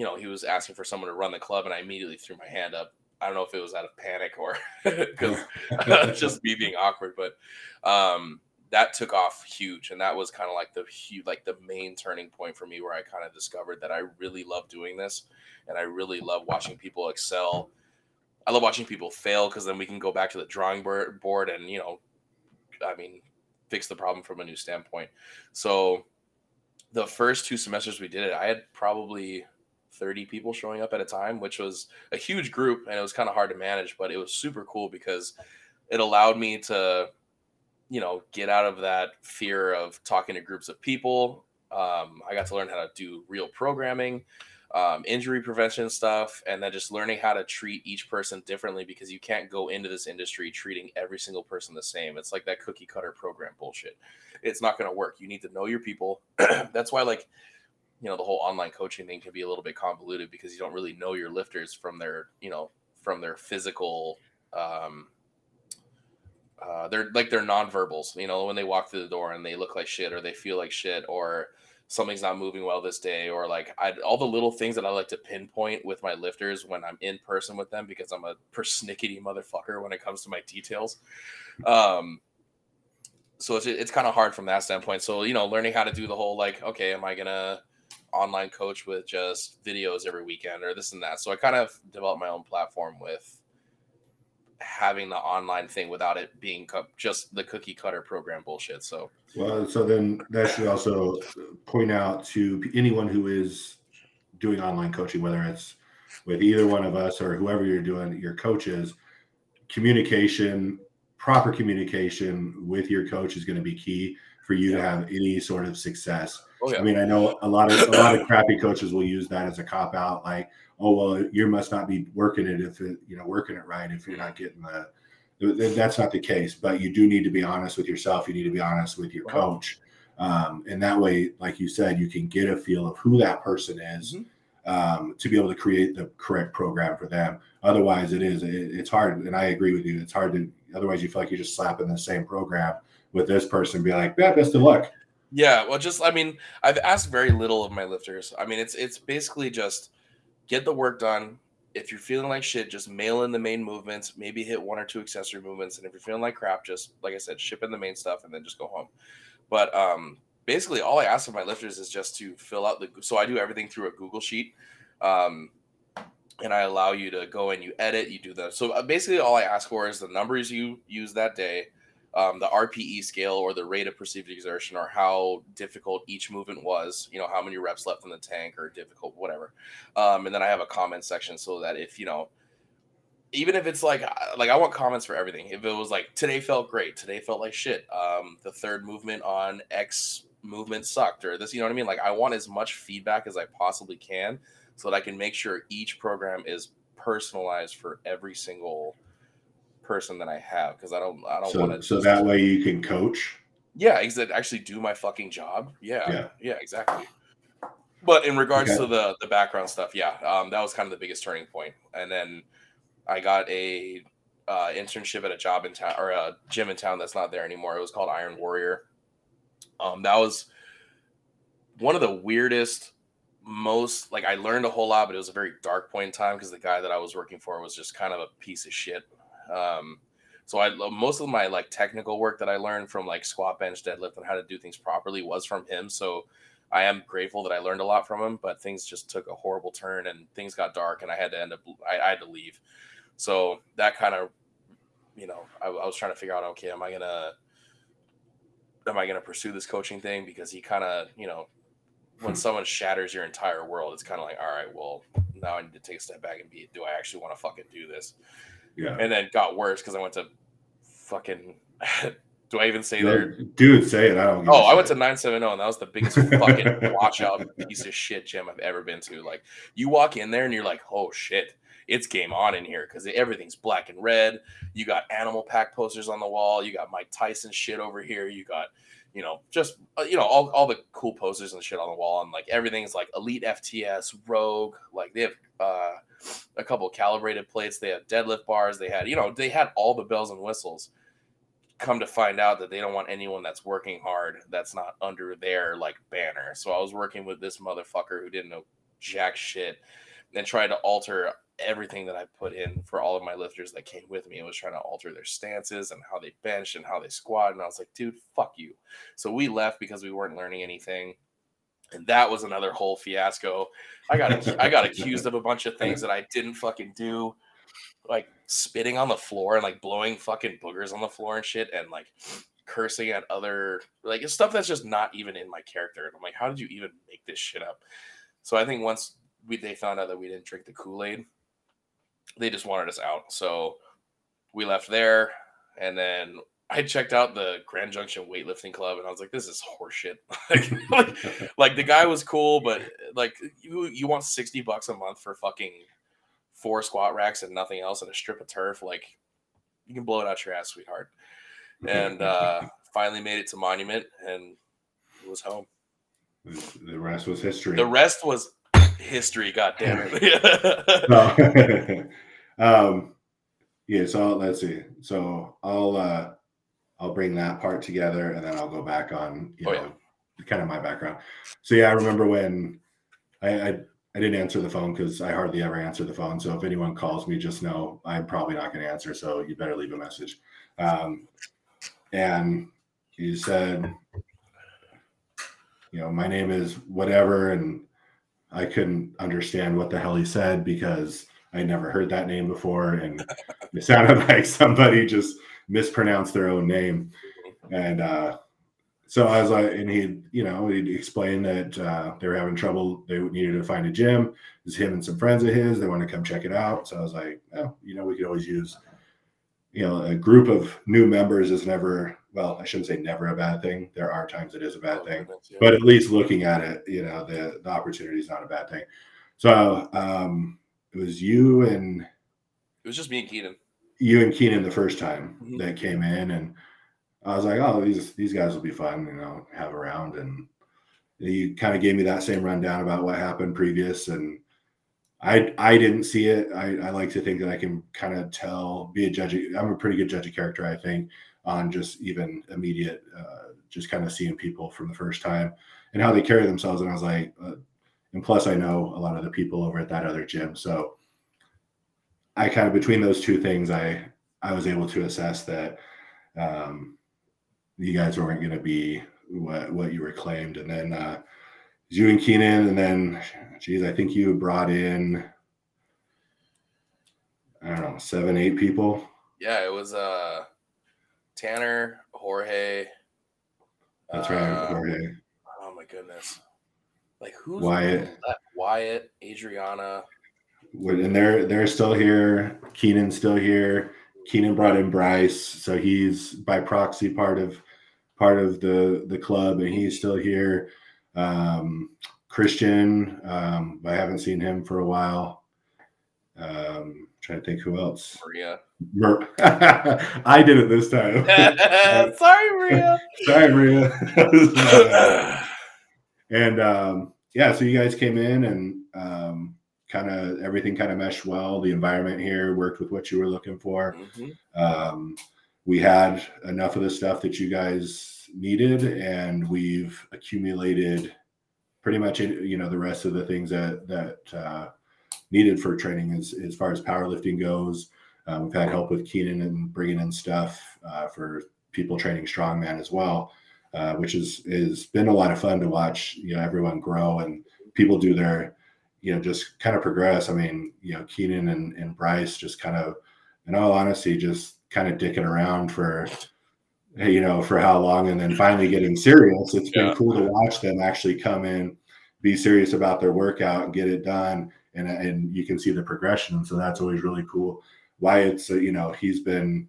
you know, he was asking for someone to run the club, and I immediately threw my hand up. I don't know if it was out of panic or because just me being awkward, but um, that took off huge, and that was kind of like the huge, like the main turning point for me, where I kind of discovered that I really love doing this, and I really love watching people excel. I love watching people fail because then we can go back to the drawing board and you know, I mean, fix the problem from a new standpoint. So the first two semesters we did it, I had probably 30 people showing up at a time, which was a huge group and it was kind of hard to manage, but it was super cool because it allowed me to, you know, get out of that fear of talking to groups of people. Um, I got to learn how to do real programming, um, injury prevention stuff, and then just learning how to treat each person differently because you can't go into this industry treating every single person the same. It's like that cookie cutter program bullshit. It's not going to work. You need to know your people. That's why, like, you know the whole online coaching thing can be a little bit convoluted because you don't really know your lifters from their you know from their physical um uh they're like they're nonverbals you know when they walk through the door and they look like shit or they feel like shit or something's not moving well this day or like I all the little things that I like to pinpoint with my lifters when I'm in person with them because I'm a persnickety motherfucker when it comes to my details. Um so it's it's kind of hard from that standpoint. So you know learning how to do the whole like okay am I gonna online coach with just videos every weekend or this and that. So I kind of developed my own platform with having the online thing without it being just the cookie cutter program bullshit. So, well, so then that should also point out to anyone who is doing online coaching, whether it's with either one of us or whoever you're doing your coaches, communication, proper communication with your coach is going to be key for you to have any sort of success. Oh, yeah. I mean, I know a lot of a lot of crappy coaches will use that as a cop out, like, oh well, you must not be working it if it, you know working it right if you're not getting the. That's not the case, but you do need to be honest with yourself. You need to be honest with your coach, um, and that way, like you said, you can get a feel of who that person is. Mm-hmm. Um, to be able to create the correct program for them. Otherwise, it is it, it's hard, and I agree with you. It's hard to. Otherwise, you feel like you're just slapping the same program with this person, be like, yeah, best of luck. Yeah, well, just I mean, I've asked very little of my lifters. I mean, it's it's basically just get the work done. If you're feeling like shit, just mail in the main movements. Maybe hit one or two accessory movements, and if you're feeling like crap, just like I said, ship in the main stuff and then just go home. But um, basically, all I ask of my lifters is just to fill out the. So I do everything through a Google sheet. Um, and I allow you to go and you edit, you do the so uh, basically all I ask for is the numbers you use that day, um, the RPE scale or the rate of perceived exertion or how difficult each movement was, you know, how many reps left in the tank or difficult, whatever. Um, and then I have a comment section so that if, you know, even if it's like, uh, like I want comments for everything. If it was like, today felt great, today felt like shit. Um, the third movement on X movement sucked or this, you know what I mean? Like I want as much feedback as I possibly can so that I can make sure each program is personalized for every single person that I have because I don't I don't so, want to. So that way you can coach. Yeah, exactly. Actually, do my fucking job. Yeah, yeah, yeah exactly. But in regards okay. to the the background stuff, yeah, um, that was kind of the biggest turning point. And then I got a uh, internship at a job in town or a gym in town that's not there anymore. It was called Iron Warrior. Um, that was one of the weirdest, most like I learned a whole lot, but it was a very dark point in time because the guy that I was working for was just kind of a piece of shit Um, so I most of my like technical work that I learned from like squat, bench, deadlift, and how to do things properly was from him. So I am grateful that I learned a lot from him. But things just took a horrible turn, and things got dark, and I had to end up I, I had to leave. So that kind of, you know, I, I was trying to figure out, okay, am I gonna am I gonna pursue this coaching thing because he kind of, you know, when someone shatters your entire world, it's kind of like, all right, well, now I need to take a step back and be, do I actually want to fucking do this? Yeah. And then got worse because I went to fucking. do I even say there? Dude, say it. I don't. Know. Oh, I went to 970, and that was the biggest fucking washout piece of shit gym I've ever been to. Like, you walk in there and you're like, oh shit, it's game on in here because everything's black and red. You got Animal Pak posters on the wall. You got Mike Tyson shit over here. You got you know, just uh, you know, all, all the cool posters and shit on the wall, and like everything's like Elite FTS, Rogue, like they have uh, a couple calibrated plates, they have deadlift bars, they had, you know, they had all the bells and whistles. Come to find out that they don't want anyone that's working hard that's not under their like banner. So I was working with this motherfucker who didn't know jack shit and tried to alter everything that I put in for all of my lifters that came with me. I was trying to alter their stances and how they bench and how they squat. And I was like, dude, fuck you. So we left because we weren't learning anything. And that was another whole fiasco. I got I got accused of a bunch of things that I didn't fucking do, like spitting on the floor and like blowing fucking boogers on the floor and shit, and like cursing at other like stuff that's just not even in my character. And I'm like, how did you even make this shit up? So I think once we they found out that we didn't drink the Kool Aid, they just wanted us out. So we left there, and then I checked out the Grand Junction Weightlifting Club, and I was like, "This is horseshit." like, like, like, the guy was cool, but like you you want sixty bucks a month for fucking four squat racks and nothing else and a strip of turf, like you can blow it out your ass, sweetheart. And uh, finally made it to Monument, and it was home. The rest was history. The rest was history. God damn it. um, yeah. So let's see. So I'll uh, I'll bring that part together, and then I'll go back on you oh, know yeah. kind of my background. So yeah, I remember when I I, I didn't answer the phone because I hardly ever answer the phone. So if anyone calls me, just know I'm probably not going to answer. So you better leave a message. Um, and he said, you know, my name is whatever, and I couldn't understand what the hell he said because I never heard that name before, and it sounded like somebody just mispronounced their own name. And uh, so I was like, and he, you know, he explained that uh, they were having trouble. They needed to find a gym. It was him and some friends of his. They want to come check it out. So I was like, oh, you know, we could always use, you know, a group of new members is never well, I shouldn't say never a bad thing. There are times it is a bad thing, but at least looking at it, you know, the the opportunity is not a bad thing. So um, it was you and it was just me and Keenan. You and Keenan the first time mm-hmm. that came in, and I was like, oh, these these guys will be fun, you know, have around. And you kind of gave me that same rundown about what happened previous, and I I didn't see it. I, I like to think that I can kind of tell, be a judge. I'm a pretty good judge of character, I think on just even immediate, uh, just kind of seeing people from the first time and how they carry themselves. And I was like, uh, and plus I know a lot of the people over at that other gym. So I kind of between those two things, I I was able to assess that um, you guys weren't going to be what what you were claimed. And then uh, you and Keenan, and then geez, I think you brought in I don't know seven eight people. Yeah, it was uh Tanner, Jorge. That's right, uh, Jorge. Oh my goodness! Like who's Wyatt? Wyatt, Adriana. And they're they're still here. Keenan's still here. Keenan brought in Bryce, so he's by proxy part of part of the the club, and he's still here. Um, Christian, um, I haven't seen him for a while. Um, trying to think who else. Maria. Mer- I did it this time. Sorry, Maria. Sorry, Maria. and um, yeah, so you guys came in and um, kind of everything kind of meshed well. The environment here worked with what you were looking for. Mm-hmm. Um, we had enough of the stuff that you guys needed, and we've accumulated pretty much you know the rest of the things that that uh, needed for training as as far as powerlifting goes Um, we've had help with Keenan and bringing in stuff uh, for people training strongman as well, uh, which is is been a lot of fun to watch. You know, everyone grow and people do their, you know, just kind of progress. I mean, you know, Keenan and, and Bryce just kind of, in all honesty, just kind of dicking around for you know for how long and then finally getting serious. It's been cool to watch them actually come in be serious about their workout and get it done and and you can see the progression. So that's always really cool. Wyatt's uh, you know he's been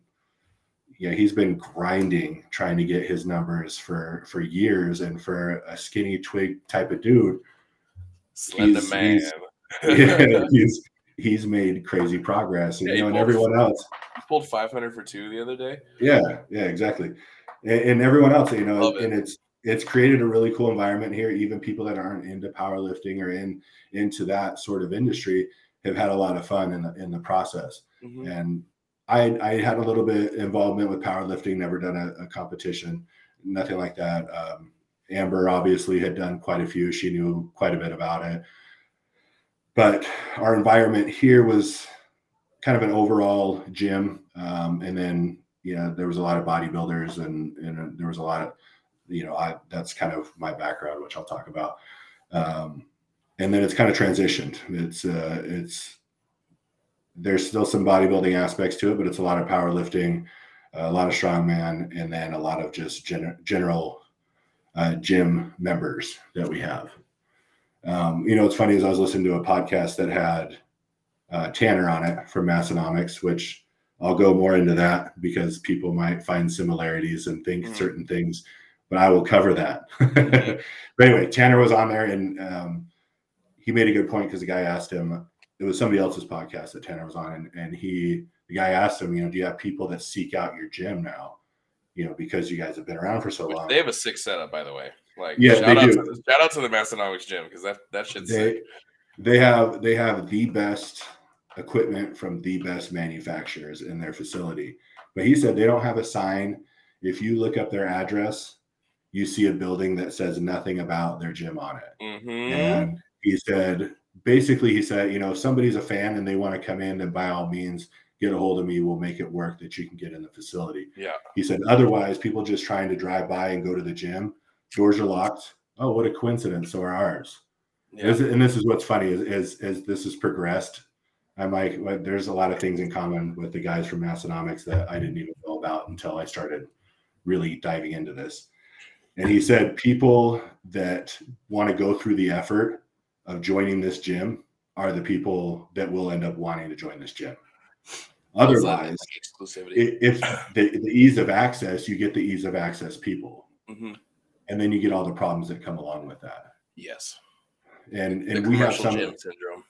yeah he's been grinding trying to get his numbers for for years and for a skinny twig type of dude Slender he's, man he's, yeah, he's he's made crazy progress and, yeah, you know and everyone else pulled 500 for two the other day yeah yeah exactly and, and everyone else you know and it's it's created a really cool environment here. Even people that aren't into powerlifting or in into that sort of industry have had a lot of fun in the in the process. Mm-hmm. And I I had a little bit involvement with powerlifting, never done a, a competition, nothing like that. Um, Amber obviously had done quite a few. She knew quite a bit about it. But our environment here was kind of an overall gym. Um, and then, you know, there was a lot of bodybuilders and, and there was a lot of you know, I that's kind of my background, which I'll talk about. Um, and then it's kind of transitioned. It's uh, it's there's still some bodybuilding aspects to it, but it's a lot of powerlifting, a lot of strongman, and then a lot of just gen- general uh, gym members that we have. Um, you know, it's funny as I was listening to a podcast that had uh, Tanner on it from Massenomics, which I'll go more into that because people might find similarities and think mm-hmm. certain things but I will cover that. but anyway, Tanner was on there and um, he made a good point because the guy asked him, it was somebody else's podcast that Tanner was on, and, and he, the guy asked him, you know, do you have people that seek out your gym now? You know, because you guys have been around for so long. They have a sick setup, by the way. Like, yeah, shout, they out, do. To, shout out to the Massenomics gym because that that shit's they, sick. They have they have the best equipment from the best manufacturers in their facility. But he said they don't have a sign. If you look up their address, you see a building that says nothing about their gym on it. Mm-hmm. And he said, basically, he said, you know, if somebody's a fan and they want to come in, then by all means, get a hold of me. We'll make it work that you can get in the facility. Yeah. He said, otherwise, people just trying to drive by and go to the gym, doors are locked. Oh, what a coincidence. So are ours. Yeah. and this is what's funny is, is, is this has progressed. I'm like, well, there's a lot of things in common with the guys from Massenomics that I didn't even know about until I started really diving into this and he said people that want to go through the effort of joining this gym are the people that will end up wanting to join this gym. Otherwise, exclusivity. If the, the, ease of access, you get the ease of access people, mm-hmm. and then you get all the problems that come along with that. Yes, and and we have some syndrome.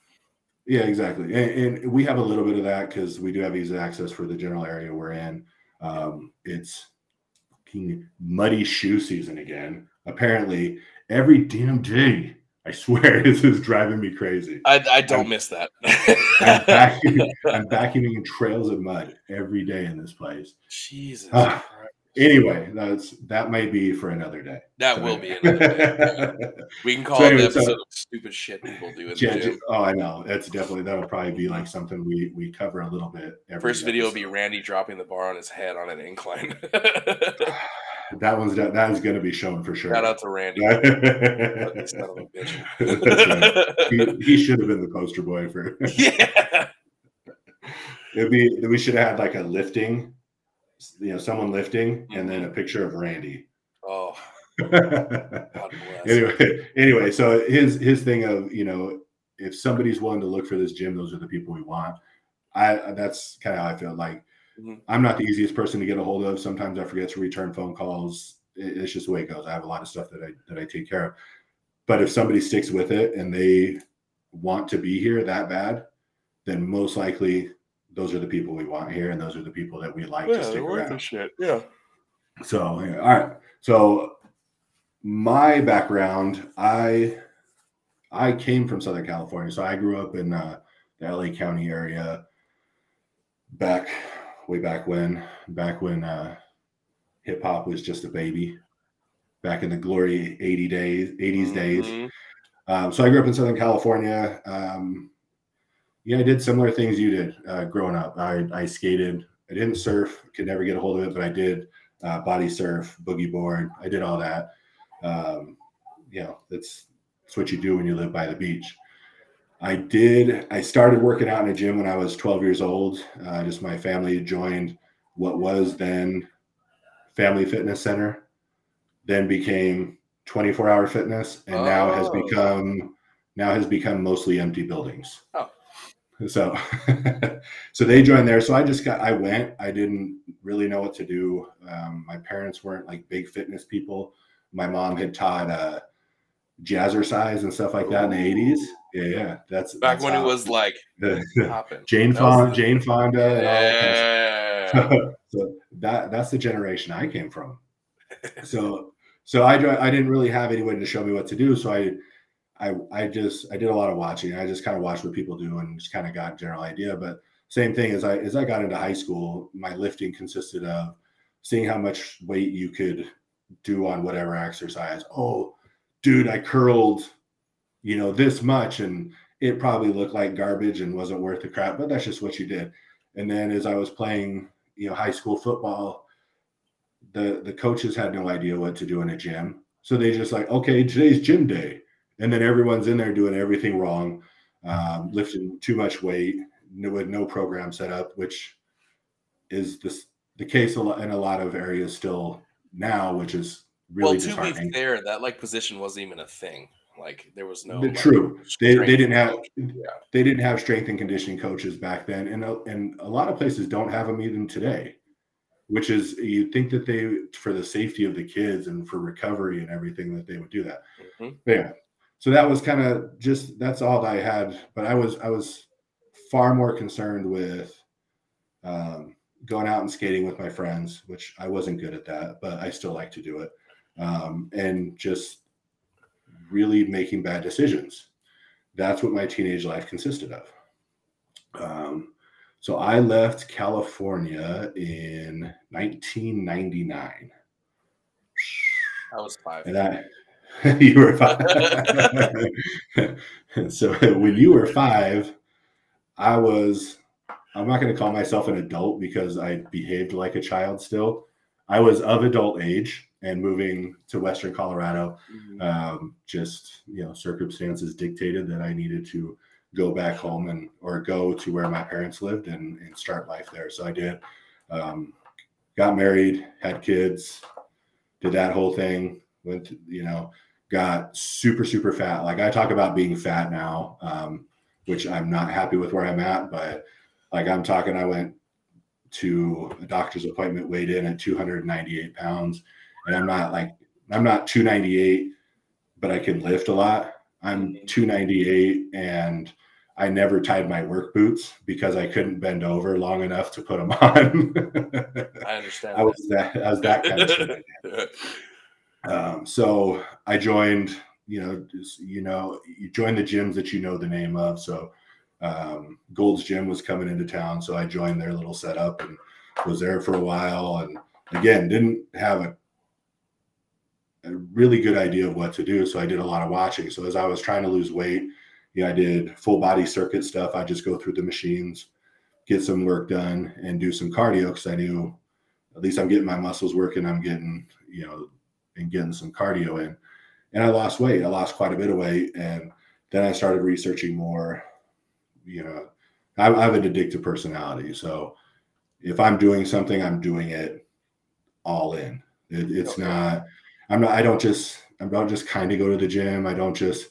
Yeah, exactly, and, and we have a little bit of that because we do have ease of access for the general area we're in. Um, it's muddy shoe season again. Apparently, every damn day. I swear, this is driving me crazy. I, I don't I'm, miss that. I'm, vacuuming, I'm vacuuming trails of mud every day in this place. Jesus. Uh, anyway, that's that might be for another day. That will be another day. we can call so anyway, it the episode so, of stupid shit people do in yeah, the gym. oh, I know. That's definitely that'll probably be like something we we cover a little bit. First video will be Randy dropping the bar on his head on an incline. that one's that is going to be shown for sure. Shout out to Randy. he, he should have been the poster boy for. yeah. It'd be we should have had like a lifting you know someone lifting and then a mm-hmm. picture of Randy. Oh. anyway, anyway, so his his thing of you know if somebody's willing to look for this gym, those are the people we want. I that's kind of how I feel. Like mm-hmm. I'm not the easiest person to get a hold of. Sometimes I forget to return phone calls. It's just the way it goes. I have a lot of stuff that I that I take care of. But if somebody sticks with it and they want to be here that bad, then most likely those are the people we want here, and those are the people that we like yeah, to stick around. Shit. Yeah. So yeah, all right. So my background, I I came from Southern California, so I grew up in uh, the LA County area back way back when, back when uh, hip hop was just a baby, back in the glory 80 days, 80s mm-hmm. days. Um, so I grew up in Southern California. Um, yeah, I did similar things you did uh, growing up. I, I skated. I didn't surf. Could never get a hold of it, but I did uh, body surf, boogie board. I did all that. Um, you know, that's that's what you do when you live by the beach. I did. I started working out in a gym when I was 12 years old. Uh, just my family joined what was then Family Fitness Center, then became 24 Hour Fitness, and oh. now has oh. become now has become mostly empty buildings. Oh. So, so they joined there. So I just got, I went. I didn't really know what to do. Um, my parents weren't like big fitness people. My mom had taught uh, jazzercise and stuff like that in the eighties. Yeah, yeah. That's back that's when it was like Jane Fonda, Jane Fonda. Yeah. So, so that that's the generation I came from. So so I I didn't really have anyone to show me what to do. So I I I just I did a lot of watching. I just kind of watched what people do and just kind of got a general idea. But same thing as I as I got into high school, my lifting consisted of seeing how much weight you could do on whatever exercise. Oh, dude, I curled, you know, this much and it probably looked like garbage and wasn't worth the crap, but that's just what you did. And then as I was playing, you know, high school football, the the coaches had no idea what to do in a gym. So they just like, okay, today's gym day and then everyone's in there doing everything wrong, um, lifting too much weight with no program set up, which is this, the case in a lot of areas still now, which is really well. To be fair, that like position wasn't even a thing. Like there was no the, like, true. They, they didn't have yeah. they didn't have strength and conditioning coaches back then, and and a lot of places don't have them even today. Which is you'd think that they for the safety of the kids and for recovery and everything that they would do that. Mm-hmm. yeah, so that was kind of just that's all I had. But I was I was far more concerned with um, going out and skating with my friends, which I wasn't good at that, but I still like to do it, um, and just really making bad decisions. That's what my teenage life consisted of. Um, so I left California in 1999. I was five. And I, you were five. so when you were five, I was, I'm not going to call myself an adult because I behaved like a child still. I was of adult age and moving to Western Colorado. Mm-hmm. Um, just, you know, circumstances dictated that I needed to go back home and or go to where my parents lived and, and start life there. So I did. Um, got married, had kids, did that whole thing went to, you know, got super, super fat. Like I talk about being fat now, um, which I'm not happy with where I'm at, but like I'm talking, I went to a doctor's appointment, weighed in at 298 pounds, and I'm not like, I'm not 298, but I can lift a lot. I'm 298 and I never tied my work boots because I couldn't bend over long enough to put them on. I understand. I was that I was that kind of Um, so I joined, you know, just, you know, you join the gyms that you know the name of. So um, Gold's Gym was coming into town, so I joined their little setup and was there for a while. And again, didn't have a, a really good idea of what to do, so I did a lot of watching. So as I was trying to lose weight, you know, I did full body circuit stuff. I just go through the machines, get some work done, and do some cardio because I knew at least I'm getting my muscles working. I'm getting, you know, and getting some cardio in. And I lost weight. I lost quite a bit of weight. And then I started researching more. You know, I, I have an addictive personality. So if I'm doing something, I'm doing it all in. It, it's okay. not, I'm not, I don't just, I don't just kind of go to the gym. I don't just,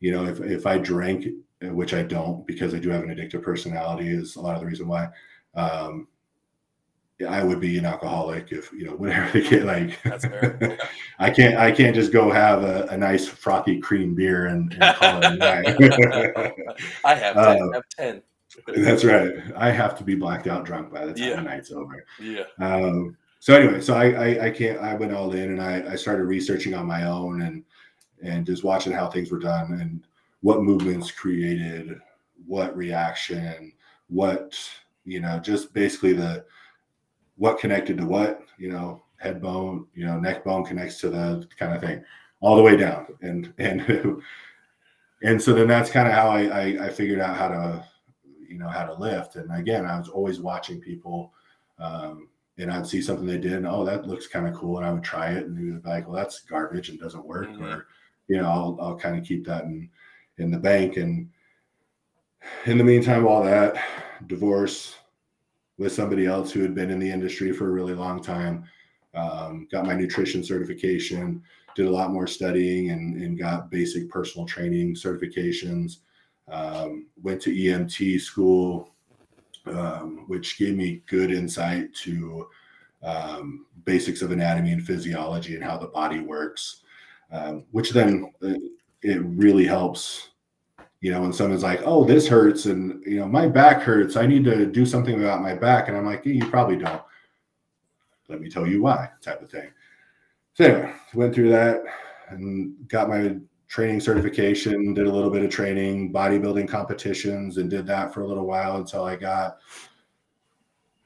you know, if, if I drink, which I don't because I do have an addictive personality, is a lot of the reason why. Um, I would be an alcoholic if you know whatever the kid like. That's fair. I can't I can't just go have a, a nice frothy cream beer and, and call it a night. I have ten. Uh, I have ten. That's right. I have to be blacked out drunk by the time yeah. the night's over. Yeah. Um, so anyway, so I, I, I can't I went all in and I, I started researching on my own and and just watching how things were done and what movements created what reaction what you know just basically the what connected to what, you know, head bone, you know, neck bone connects to the kind of thing, all the way down. And and and so then that's kind of how I, I, I figured out how to you know how to lift. And again, I was always watching people, um, and I'd see something they did, and oh, that looks kind of cool, and I would try it, and be like, well, that's garbage and doesn't work, Mhm. or you know, I'll I'll kind of keep that in in the bank. And in the meantime, all that divorce with somebody else who had been in the industry for a really long time, um, got my nutrition certification, did a lot more studying, and and got basic personal training certifications. Um, went to EMT school, um, which gave me good insight to um, basics of anatomy and physiology and how the body works, um, which then uh, it really helps. You know, when someone's like, "Oh, this hurts," and you know, my back hurts. I need to do something about my back, and I'm like, "Yeah, "You probably don't." Let me tell you why, type of thing. So anyway, went through that and got my training certification, did a little bit of training, bodybuilding competitions, and did that for a little while until I got,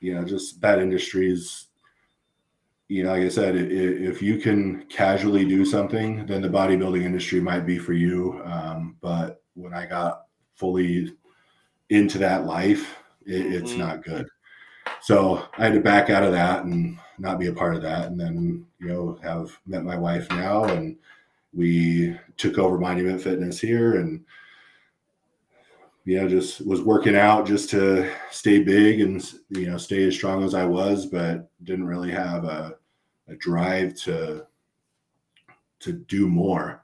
you know, just that industry's, you know, like I said, if you can casually do something, then the bodybuilding industry might be for you. Um, but when I got fully into that life, it, it's Mhm. not good. So I had to back out of that and not be a part of that. And then, you know, have met my wife now and we took over Monument Fitness here and you know just was working out just to stay big and you know stay as strong as I was, but didn't really have a, a drive to to do more.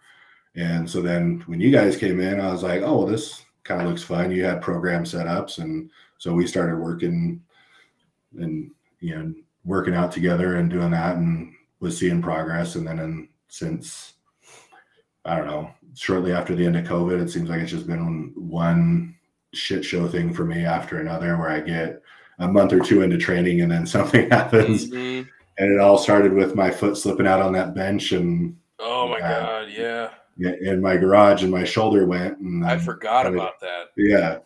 And so then when you guys came in, I was like, oh, this kind of looks fun. You had program setups, and so we started working and you know working out together and doing that, and was seeing progress. And then in, since I don't know, shortly after the end of COVID, it seems like it's just been one shit show thing for me after another, where I get a month or two into training and then something happens. Mhm. And it all started with my foot slipping out on that bench and Oh my Yeah. god, yeah. in my garage and my shoulder went. And I forgot about that. Yeah.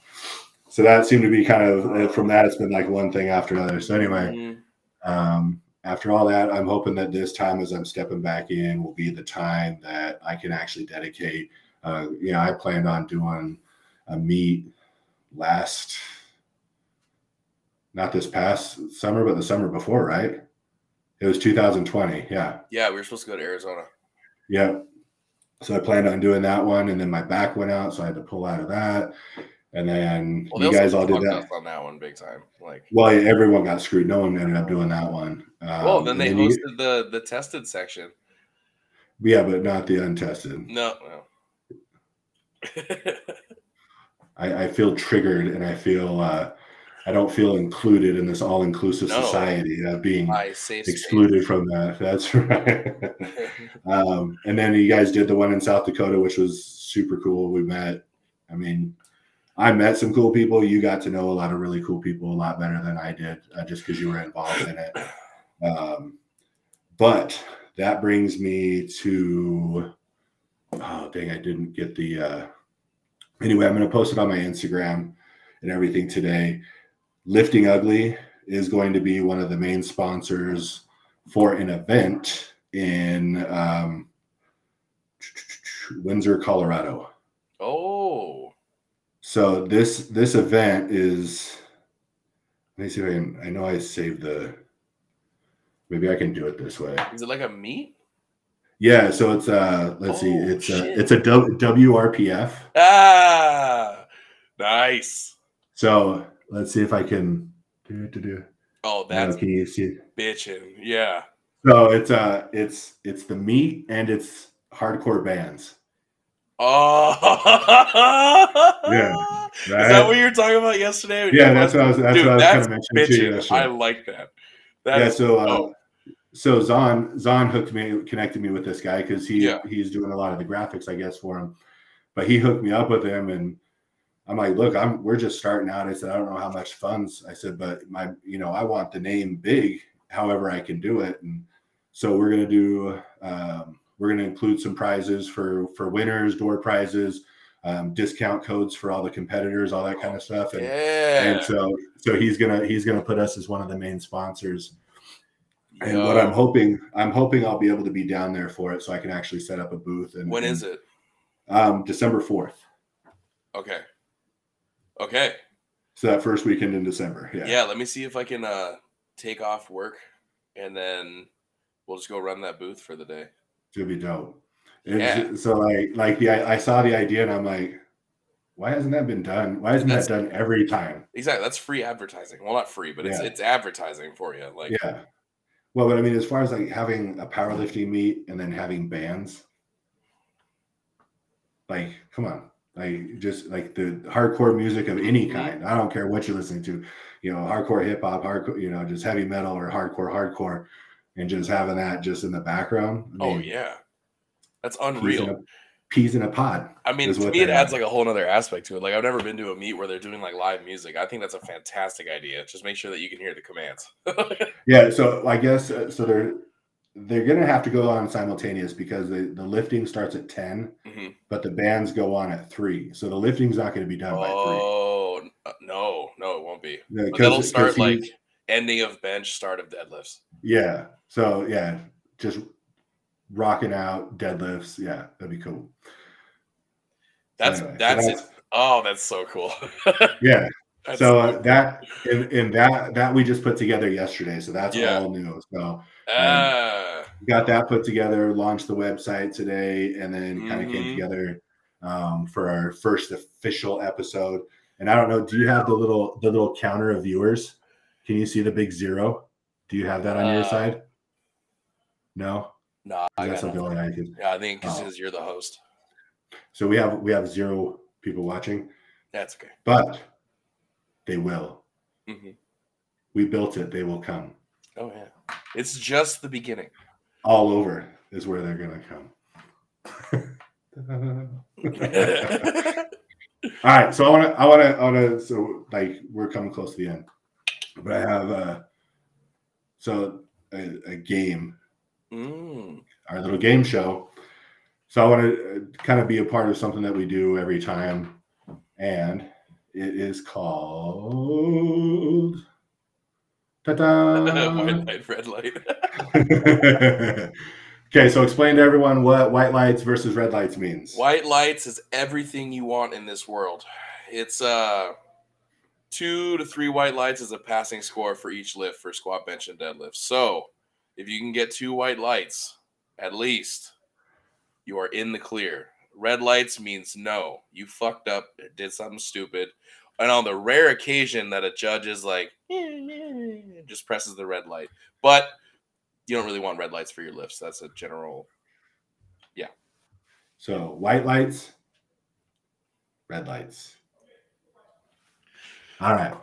So that seemed to be kind of from that, it's been like one thing after another. So anyway, Mhm. um, after all that, I'm hoping that this time, as I'm stepping back in, will be the time that I can actually dedicate. Uh, know, I planned on doing a meet last, not this past summer, but the summer before, right? It was 2020. Yeah. Yeah, we were supposed to go to Arizona. Yep. So I planned on doing that one, and then my back went out, so I had to pull out of that. And then Well, you guys all did that. on that one big time. Like, Well, everyone got screwed. No one ended up doing that one. Um, well, then they you- hosted the the tested section. yeah, but not the untested. No, no. I, I feel triggered, and I feel uh, I don't feel included in this all-inclusive No. society of being safe space. excluded from that. That's right. um, and then you guys did the one in South Dakota, which was super cool. We met. I mean, I met some cool people. You got to know a lot of really cool people a lot better than I did, uh, just because you were involved in it. Um, but that brings me to oh dang, I didn't get the. Uh, anyway, I'm going to post it on my Instagram and everything today. Lifting Ugly is going to be one of the main sponsors for an event in um, Windsor, Colorado. So this this event is. Let me see if I can. I know I saved the. Maybe I can do it this way. is it like a meet? Yeah. So it's uh. Let's see. Oh, It's a it's a W- WRPF. Ah, nice. So let's see if I can. Do, it to do. Oh, that's can you see? bitching. Yeah. So it's uh it's it's the meet and it's hardcore bands. Oh, Yeah, Is that what you were talking about yesterday? Yeah, that's what I was. That's Dude, what I was kind of mentioning to you. I like that. yeah. That's So uh, oh. so Zon Zon hooked me connected me with this guy because he Yeah. he's doing a lot of the graphics I guess for him, but he hooked me up with him and. I'm like, look, I'm we're just starting out. I said, I don't know how much funds. I said, but my, you know, I want the name big, however I can do it. And so we're gonna do um, we're gonna include some prizes for for winners, door prizes, um, discount codes for all the competitors, all that kind of stuff. And, yeah. and so so he's gonna he's gonna put us as one of the main sponsors. And what I'm hoping, I'm hoping I'll be able to be down there for it, so I can actually set up a booth. And when is it? Um, December fourth. Okay. Okay. So that first weekend in December. Yeah. Yeah, let me see if I can uh take off work and then we'll just go run that booth for the day. It'd be dope. Yeah. So like like the I, I saw the idea and I'm like, why hasn't that been done? Why isn't That's, that done every time? Exactly. That's free advertising. Well, not free, but it's yeah. it's advertising for you. Like yeah. Well, but I mean, as far as like having a powerlifting meet and then having bands, like, come on, like just like the hardcore music of any mm-hmm. kind. I don't care what you're listening to, you know, hardcore hip hop, hardcore, you know, just heavy metal or hardcore hardcore, and just having that just in the background. I oh, mean, oh yeah, that's unreal peas in a pod. I mean, to me, it adds like a whole other aspect to it. Like, I've never been to a meet where they're doing like live music. I think that's a fantastic idea. Just make sure that you can hear the commands. yeah. So I guess uh, so. They're they're gonna have to go on simultaneous because the, the lifting starts at 10 mm-hmm. but the bands go on at three. So the lifting's not going to be done oh, by three. Oh no, no, it won't be. Yeah, it'll start like ending of bench, start of deadlifts. Yeah. So yeah, just rocking out deadlifts. Yeah, that'd be cool. That's anyway, that's, so that's oh, that's so cool. yeah. That's so uh, that in, in that that we just put together yesterday. So that's yeah. all new. So uh, got that put together, launched the website today, and then mm-hmm. kind of came together um, for our first official episode. And I don't know, do you have the little the little counter of viewers? Can you see the big zero? Do you have that on uh, your side? No. No, I got something I could. Yeah, I think because oh. you're the host. So we have we have zero people watching. That's okay. But they will. Mm-hmm. We built it. They will come. Oh yeah, it's just the beginning. All over is where they're gonna come. All right, so I want to, I want to, I want to. So like we're coming close to the end, but I have a so a, a game mm. our little game show. So I want to uh, kind of be a part of something that we do every time, and it is called. Ta-da! white light, red light. okay, so explain to everyone what white lights versus red lights means. White lights is everything you want in this world. It's uh two to three white lights is a passing score for each lift for squat, bench, and deadlift. So if you can get two white lights, at least, you are in the clear. Red lights means no, you fucked up, did something stupid. And on the rare occasion that a judge is like, just presses the red light. But you don't really want red lights for your lifts. That's a general, yeah. So white lights, red lights. All right.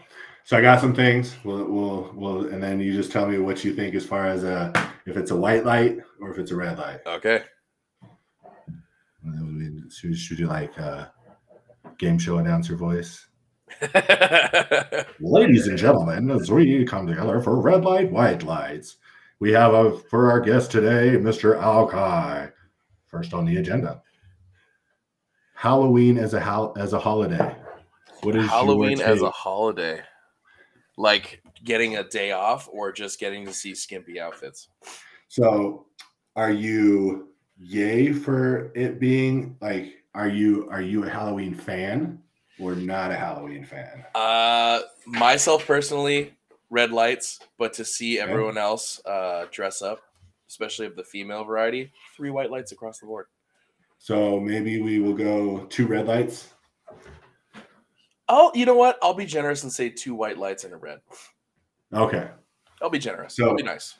So I got some things. We'll, we'll, we'll, and then you just tell me what you think as far as a, if it's a white light or if it's a red light. Okay. should, should you like a game show announcer voice? Ladies and gentlemen, as we come together for red light, white lights, we have a, for our guest today, Mr. Aukai. First on the agenda, Halloween as a as a holiday. What is Halloween as a holiday? like getting a day off or just getting to see skimpy outfits. So, are you yay for it being like are you are you a Halloween fan or not a Halloween fan? Uh myself personally, red lights, but to see everyone else uh dress up, especially of the female variety, three white lights across the board. So maybe we will go two red lights. Oh, you know what? I'll be generous and say two white lights and a red. Okay. I'll be generous. So, I'll be nice.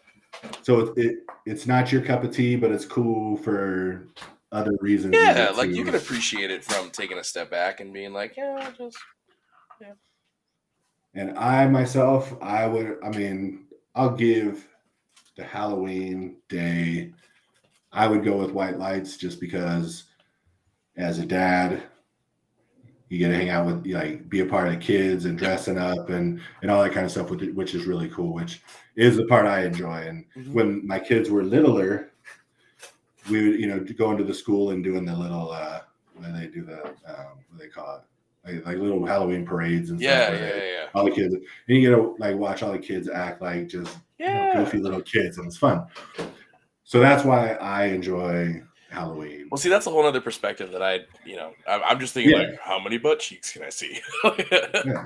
So it it's not your cup of tea, but it's cool for other reasons. Yeah, like you can appreciate it from taking a step back and being like, yeah, just yeah. And I myself, I would, I mean, I'll give the Halloween day. I would go with white lights just because, as a dad, you get to hang out with like be a part of the kids and dressing up and and all that kind of stuff which, which is really cool which is the part i enjoy and mm-hmm. when my kids were littler we would you know go into the school and doing the little uh when they do the um what they call it like, like little halloween parades and yeah, stuff yeah, yeah, yeah. all the kids and you get to like watch all the kids act like just yeah. you know, goofy little kids and it's fun so that's why i enjoy Halloween. Well, see, that's a whole other perspective that I, you know, I'm just thinking yeah. like, how many butt cheeks can I see? yeah.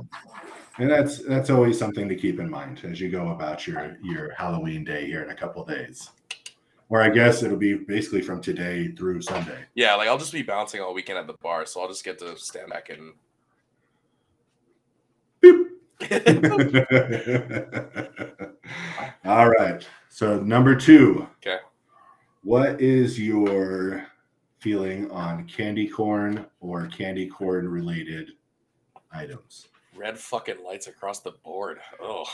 And that's that's always something to keep in mind as you go about your your Halloween day here in a couple days. Or I guess it'll be basically from today through Sunday. Yeah, like I'll just be bouncing all weekend at the bar, so I'll just get to stand back and. all right. So number two. Okay. What is your feeling on candy corn or candy corn related items? Red fucking lights across the board. Oh,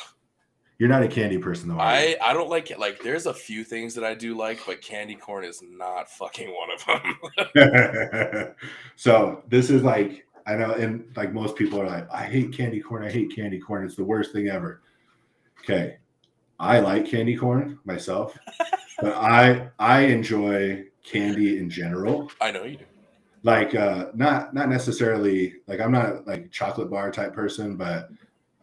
You're not a candy person though. I I don't like it. Like, there's a few things that I do like, but candy corn is not fucking one of them. so this is like I know, and like most people are like, I hate candy corn. I hate candy corn. It's the worst thing ever. Okay, I like candy corn myself, but I I enjoy candy in general. I know you do. Like uh not not necessarily like I'm not like chocolate bar type person, but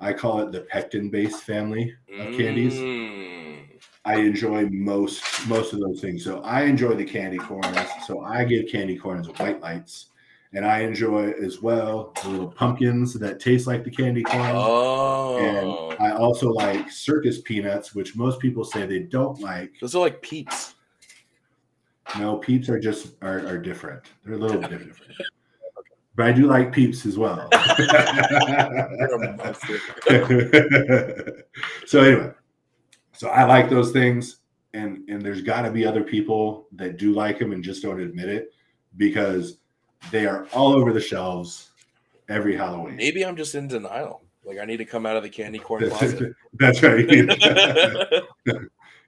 I call it the pectin based family of candies. Mm. I enjoy most most of those things. So I enjoy the candy corns. So I give candy corns white lights, and I enjoy as well the little pumpkins that taste like the candy corn. Oh, And I also like circus peanuts, which most people say they don't like. those are like peeps. No, peeps are just are, are different. They're a little bit different. But I do like peeps as well. You're a monster. so anyway, so I like those things, and and there's got to be other people that do like them and just don't admit it because they are all over the shelves every Halloween. Maybe I'm just in denial. Like I need to come out of the candy corn closet. That's right.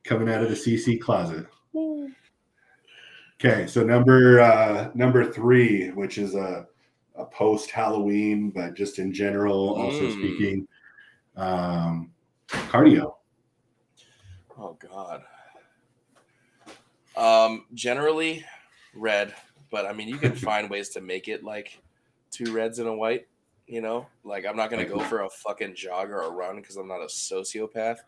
Coming out of the CC closet. Okay, so number uh, number three, which is a a post Halloween, but just in general, also Mm. speaking, um, cardio. oh God. Um, generally red, but I mean you can find ways to make it like two reds and a white. You know, like I'm not gonna go for a fucking jog or a run because I'm not a sociopath.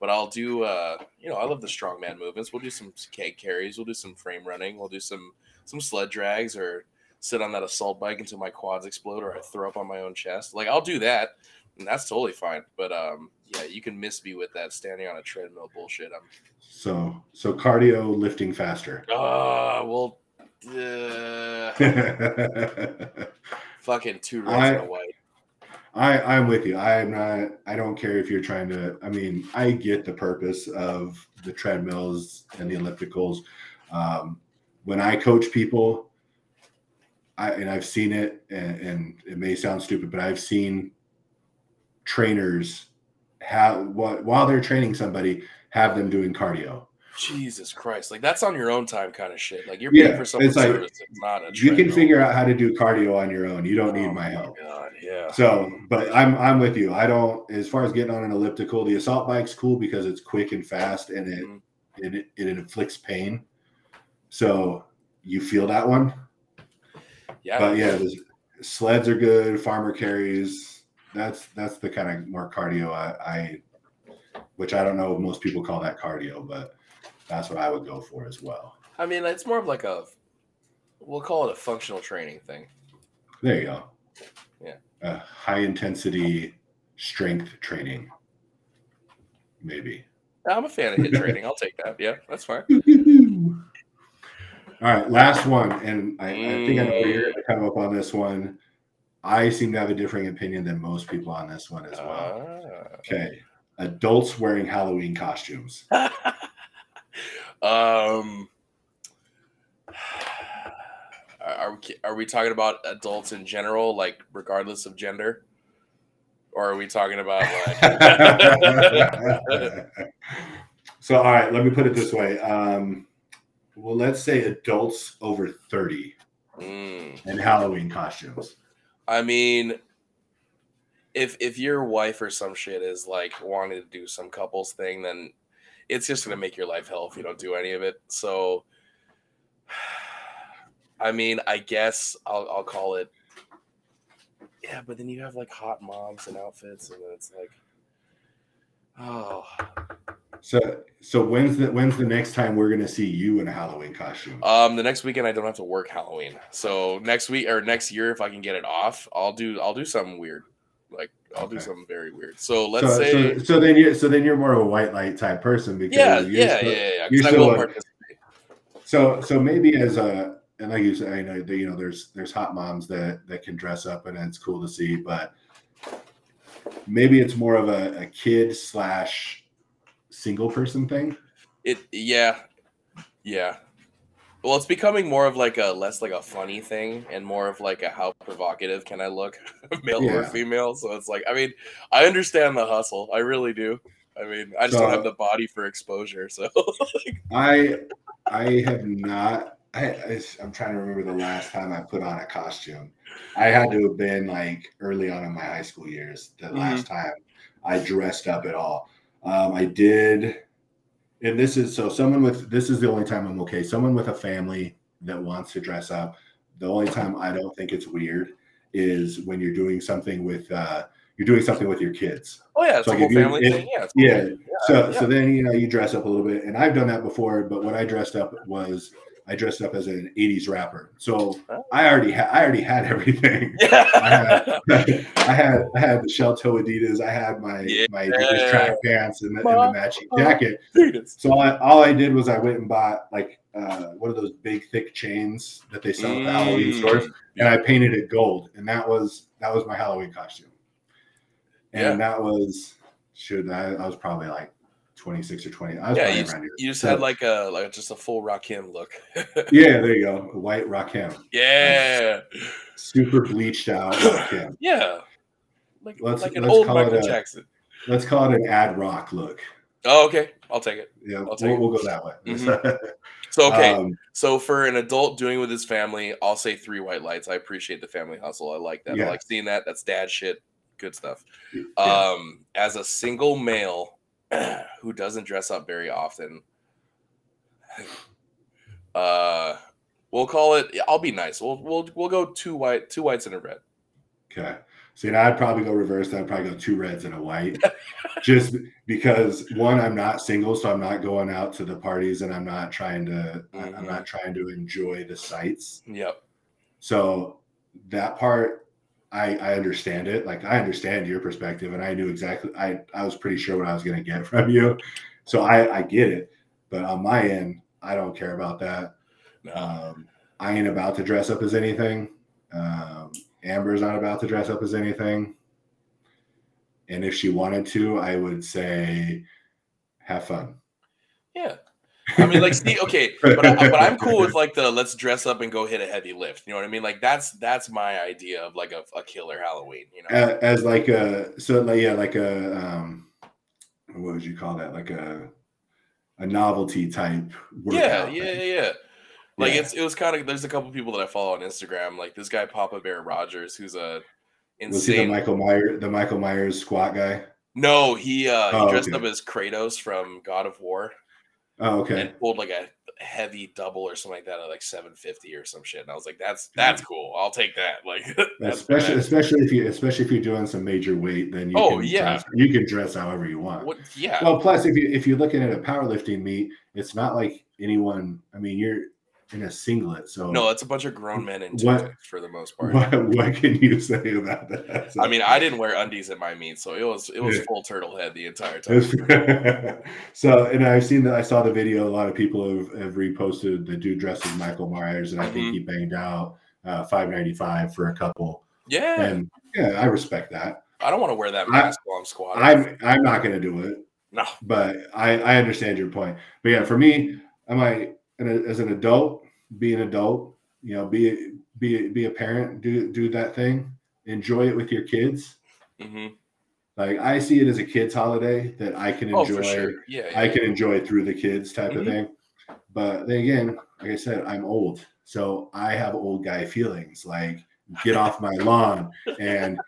But I'll do, uh, you know, I love the strongman movements. We'll do some keg carries. We'll do some frame running. We'll do some some sled drags or sit on that assault bike until my quads explode or I throw up on my own chest. Like I'll do that, and that's totally fine. But um, yeah, you can miss me with that standing on a treadmill bullshit. I'm So so cardio, lifting faster. Ah, well, uh, fucking two reds I- and a white. I, I'm with you. I'm not. I don't care if you're trying to. I mean, I get the purpose of the treadmills and the ellipticals. Um, when I coach people, I and I've seen it, and, and it may sound stupid, but I've seen trainers have what while they're training somebody have them doing cardio. Jesus Christ, like that's on your own time kind of shit. Like you're paying Yeah, for someone's it's like, service. It's not a. You can figure out how to do cardio on your own. You don't need Oh my help. God, yeah. So, but I'm I'm with you. I don't as far as getting on an elliptical, the assault bike's cool because it's quick and fast and it Mhm. it, it inflicts pain. So you feel that one. Yeah, But yeah, the sleds are good, farmer carries. That's that's the kind of more cardio I, I which I don't know if most people call that cardio, but that's what I would go for as well. I mean, it's more of like a, we'll call it a functional training thing. There you go. Yeah. Uh, high intensity strength training. Maybe. I'm a fan of HIIT training. I'll take that. Yeah, that's fine. All right, last one, and I, I think I know where you're going to come up on this one. I seem to have a differing opinion than most people on this one as well. Okay, adults wearing Halloween costumes. um, are we are we talking about adults in general, like regardless of gender, or are we talking about like? so, all right, let me put it this way. Um, well, let's say adults over 30 Mm. in Halloween costumes. I mean, if if your wife or some shit is like wanting to do some couples thing, then it's just gonna make your life hell if you don't do any of it. So, I mean, I guess I'll I'll call it. Yeah, but then you have like hot moms and outfits, and then it's like, oh, So, so when's the when's the next time we're going to see you in a Halloween costume? um, the next weekend I don't have to work Halloween. So next week or next year, if I can get it off, I'll do I'll do something weird. Like I'll do something very weird. So let's so, say so, so then you so then you're more of a white light type person because yeah, you're yeah, still- yeah, yeah, yeah. you're 'cause I still will a- participate. So so maybe as a and like you said, I know you know there's there's hot moms that that can dress up and it's cool to see, but maybe it's more of a, a kid slash single person thing. It yeah, yeah. Well, it's becoming more of like a less like a funny thing and more of like a how provocative can I look, male or female. So it's like I mean I understand the hustle, I really do. I mean I just don't have the body for exposure. So I I have not. I, I'm trying to remember the last time I put on a costume. I had to have been like early on in my high school years. The last time I dressed up at all. Um, I did, and this is so someone with this is the only time I'm okay. Someone with a family that wants to dress up. The only time I don't think it's weird is when you're doing something with uh, you're doing something with your kids. oh yeah, it's So a whole family if- thing. Yeah, it's cool. Yeah, so yeah. so then you know you dress up a little bit, and I've done that before. But what I dressed up was I dressed up as an '80s rapper. So Oh. I already had I already had everything. yeah. I had I had the shell toe Adidas. I had my Yeah. my Adidas track pants and the, and the matching jacket. So all I, all I did was I went and bought like uh, one of those big thick chains that they sell at the Halloween Mm. stores, and I painted it gold, and that was that was my Halloween costume. And Yeah. that was shoot, I, I was probably like twenty six or twenty. I was Yeah, you just, around here. you just So- had like a like just a full Rakim look. yeah, there you go, a white Rakim, yeah. super bleached out Rakim. Yeah. Like, Let's- like an let's old call it Michael a- Jackson. Let's call it an Ad-Rock look. Oh, okay. I'll take it. Yeah, I'll we'll, it. we'll go that way. So okay. Um, so for an adult doing with his family, I'll say three white lights. I appreciate the family hustle. I like that. Yeah. I like seeing that. That's dad shit. Good stuff. yeah. Um, as a single male who doesn't dress up very often, uh, we'll call it. I'll be nice. We'll we'll we'll go two white, two whites and a red. Okay. See, now I'd probably go reverse. I'd probably go two reds and a white, just because one, I'm not single, so I'm not going out to the parties, and I'm not trying to. I- I'm not trying to enjoy the sights. Yep. So that part, I I understand it. Like I understand your perspective, and I knew exactly. I I was pretty sure what I was going to get from you, so I I get it. But on my end, I don't care about that. Um, I ain't about to dress up as anything. Um, Amber's not about to dress up as anything. And if she wanted to, I would say, have fun. Yeah. I mean, like, see, okay, but, I, but I'm cool with like the let's dress up and go hit a heavy lift. You know what I mean? Like that's that's my idea of like a, a killer Halloween. You know? A- as like a so like yeah like a um what would you call that like a a novelty type yeah, workout yeah, yeah, thing. yeah. Like Yeah. it's it was kind of there's a couple people that I follow on Instagram, like this guy Papa Bear Rogers, who's a was he the insane. Michael Myers the Michael Myers squat guy no, he uh he Oh, dressed okay. up as Kratos from God of War oh okay and pulled like a heavy double or something like that at like 750 or some shit. And I was like, that's that's cool. I'll take that. Like especially bad. especially if you especially if you're doing some major weight then you Oh, can yeah. dress, you can dress however you want what yeah. Well, plus if you if you're looking at a powerlifting meet, it's not like anyone. I mean, you're in a singlet, so No, it's a bunch of grown men in What- for the most part. what what can you say about that? I mean, I didn't wear undies at my meet, so it was it was Yeah. full turtle head the entire time. so, and I've seen that. I saw the video. A lot of people have, have reposted the dude dressed as Michael Myers, and I Mhm. think he banged out uh, five ninety five for a couple. Yeah, And yeah, I respect that. I don't want to wear that I- mask while I'm squatting. I'm I'm not going to do it. no, but I, I understand your point. But yeah, for me, I'm I an, as an adult, be an adult, you know, be be be a parent, do do that thing, enjoy it with your kids. hmm Like I see it as a kids' holiday that I can oh enjoy. for sure, yeah, yeah. I can enjoy through the kids type Mhm. of thing. But then again, like I said, I'm old, so I have old guy feelings. Like get off my lawn and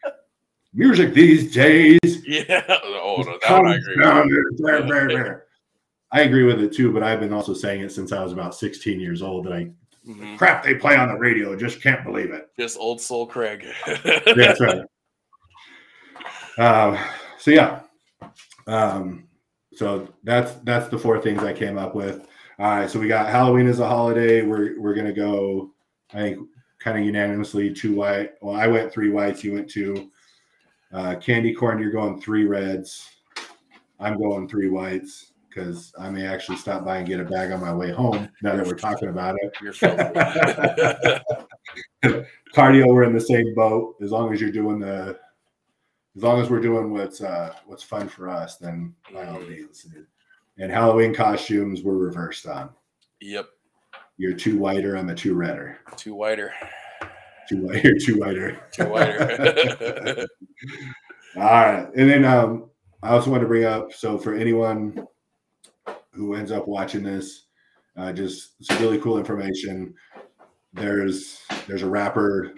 music these days yeah. Oh no, that one I agree. down With. I agree with it too, but I've been also saying it since I was about 16 years old that I Mhm. crap they play on the radio, just can't believe it. Just old soul Craig. That's right. Um, so yeah, um, so that's that's the four things I came up with. All right, so we got Halloween as a holiday. We're we're gonna go, I think, kind of unanimously two white. Well, I went three whites, you went two. Uh, candy corn, you're going three reds. I'm going three whites because I may actually stop by and get a bag on my way home. Now that we're talking about it, cardio, we're in the same boat. As long as you're doing the, as long as we're doing what's uh, what's fun for us, then by all means. And Halloween costumes, we're reversed on. yep. You're two whiter, I'm a two redder. Two whiter. Two whiter, two whiter. Two whiter. All right. And then um, I also want to bring up so for anyone who ends up watching this, uh, just some really cool information. There's there's a rapper,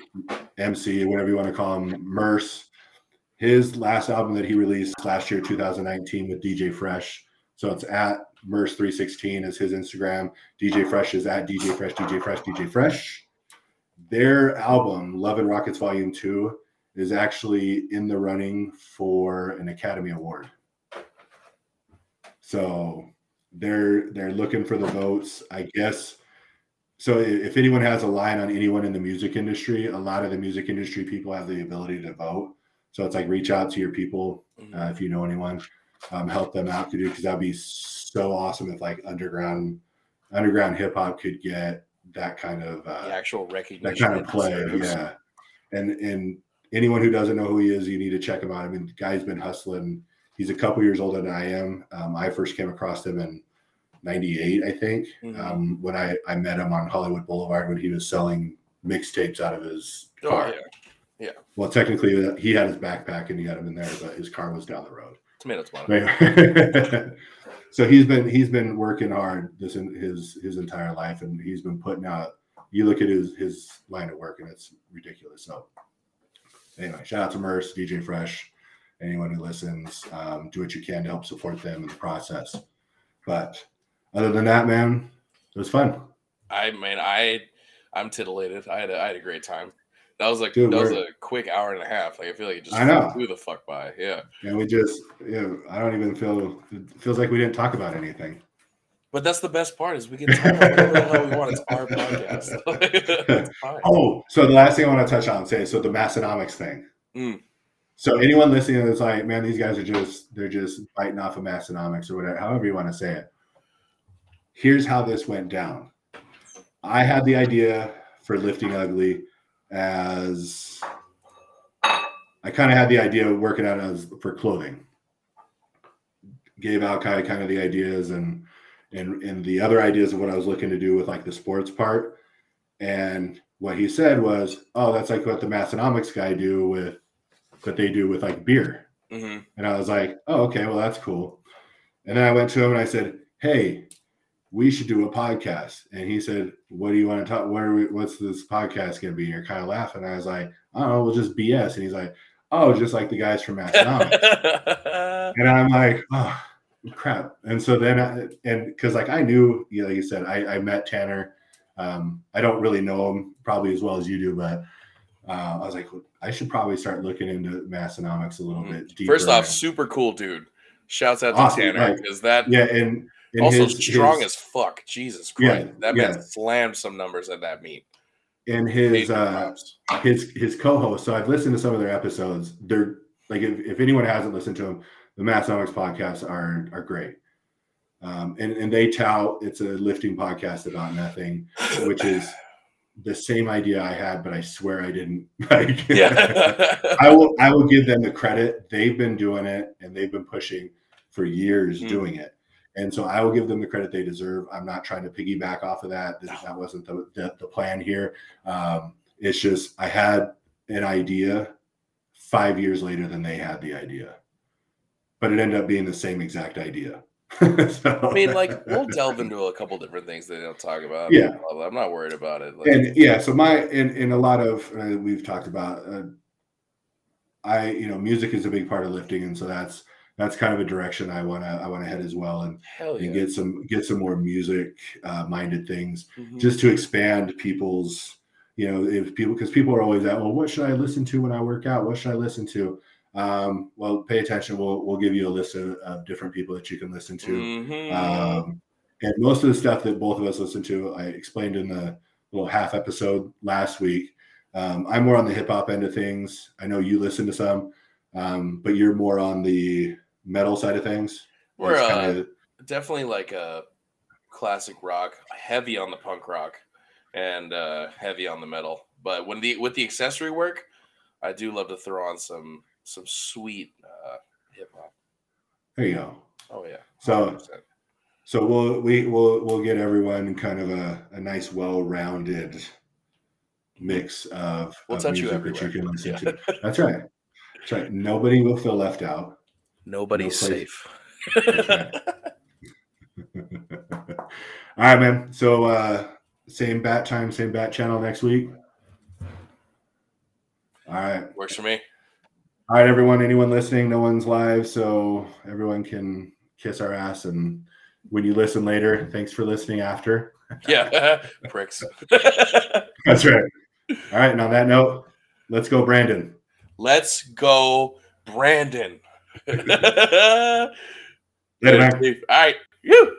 MC, whatever you want to call him, Murs. His last album that he released last year, 2019, with DJ Fresh. So it's at Murs316 is his Instagram. DJ Fresh is at DJ Fresh, DJ Fresh, DJ Fresh. Their album, Love and Rockets Volume 2, is actually in the running for an Academy Award. So they're they're looking for the votes, I guess. So if anyone has a line on anyone in the music industry, a lot of the music industry people have the ability to vote. So it's like reach out to your people uh, if you know anyone, um, help them out to do because that'd be so awesome if like underground underground hip hop could get that kind of uh, the actual recognition, that kind of play. Yeah. And and anyone who doesn't know who he is, you need to check him out. I mean, the guy's been hustling. He's a couple years older than I am. Um, I first came across him in '98, I think, Mhm. um, when I, I met him on Hollywood Boulevard when he was selling mixtapes out of his Oh, car. yeah. Well, technically, uh, he had his backpack and he had him in there, but his car was down the road. Tomato, tomato. So he's been he's been working hard this in his his entire life, and he's been putting out. You look at his his line of work, and it's ridiculous. So anyway, shout out to Murs, DJ Fresh, anyone who listens. Um, do what you can to help support them in the process. But other than that, man, it was fun. I mean, I I'm titillated. I had a, I had a great time. That was like Dude, that was a quick hour and a half. Like I feel like it just I know. flew the fuck by. Yeah, And we just, you know, I don't even feel, it feels like we didn't talk about anything. but that's the best part is we can talk about whatever the hell we want. It's our podcast. it's fine. Oh, so the last thing I want to touch on, say, so the Massenomics thing. Mm. So anyone listening is like, man, these guys are just, they're just biting off of Massenomics or whatever, however you want to say it. Here's how this went down. I had the idea for lifting ugly as I kind of had the idea of working out as for clothing. Gave kind kind of the ideas and and and the other ideas of what I was looking to do with like the sports part. And what he said was, "Oh, that's like what the Massenomics guy do with what they do with like beer." hmm And I was like, "Oh, okay, well that's cool." And then I went to him and I said, "Hey, we should do a podcast." And he said, "What do you want to talk? What are we? What's this podcast going to be?" And You're kind of laughing. I was like, "I don't know, we'll just BS." And he's like, "Oh, just like the guys from Massenomics." and I'm like, "Oh, crap!" And so then, I, and because like I knew, you know, like you said, I, I met Tanner. Um, I don't really know him probably as well as you do, but uh, I was like, I should probably start looking into Massenomics a little Mhm. bit deeper. First off, and- super cool dude. Shouts out to Awesome, Tanner right. because that yeah, and, and also his- strong his- as fuck. Jesus Yeah, Christ, that yeah. man slammed some numbers at that meet. and his uh, his his co-host. So I've listened to some of their episodes. They're like if, if anyone hasn't listened to them, the Massenomics podcasts are are great. Um, and and they tout it's a lifting podcast about nothing, which is the same idea I had, but I swear I didn't. Like, yeah. I will I will give them the credit. They've been doing it and they've been pushing for years Mhm. doing it. And so I will give them the credit they deserve. I'm not trying to piggyback off of that. This, that wasn't the, the, the plan here. Um, it's just I had an idea five years later than they had the idea, but it ended up being the same exact idea. So- I mean, like we'll delve into a couple different things they don't talk about. Yeah. I'm not worried about it. Like, and yeah so my in, in a lot of uh, we've talked about uh, i you know music is a big part of lifting and so that's that's kind of a direction i want to i want to head as well and, yeah. and get some get some more music uh, minded things Mhm. just to expand people's you know if people because people are always at well what should i listen to when i work out what should i listen to um, well pay attention we'll, we'll give you a list of, of different people that you can listen to Mhm. um, and most of the stuff that both of us listen to, I explained in the little half episode last week. Um, I'm more on the hip hop end of things. I know you listen to some. Um, but you're more on the metal side of things. We're uh, kinda- definitely like a classic rock, heavy on the punk rock, and uh, heavy on the metal. But when the with the accessory work, I do love to throw on some some sweet uh, hip hop. there you go. Oh yeah. So 100%. so we'll we we'll we'll get everyone kind of a, a nice well-rounded mix of, We'll of touch you music that you can listen Yeah. to. That's right. That's right. Nobody will feel left out. nobody's No safe. Right. All right, man. So uh same bat time, same bat channel next week. All right. Works for me. All right, everyone. Anyone listening? No one's live, so everyone can kiss our ass. And when you listen later, thanks for listening after. Yeah, pricks. That's right. All right. And on that note, let's go, Brandon. Let's go, Brandon. Later. All right. You.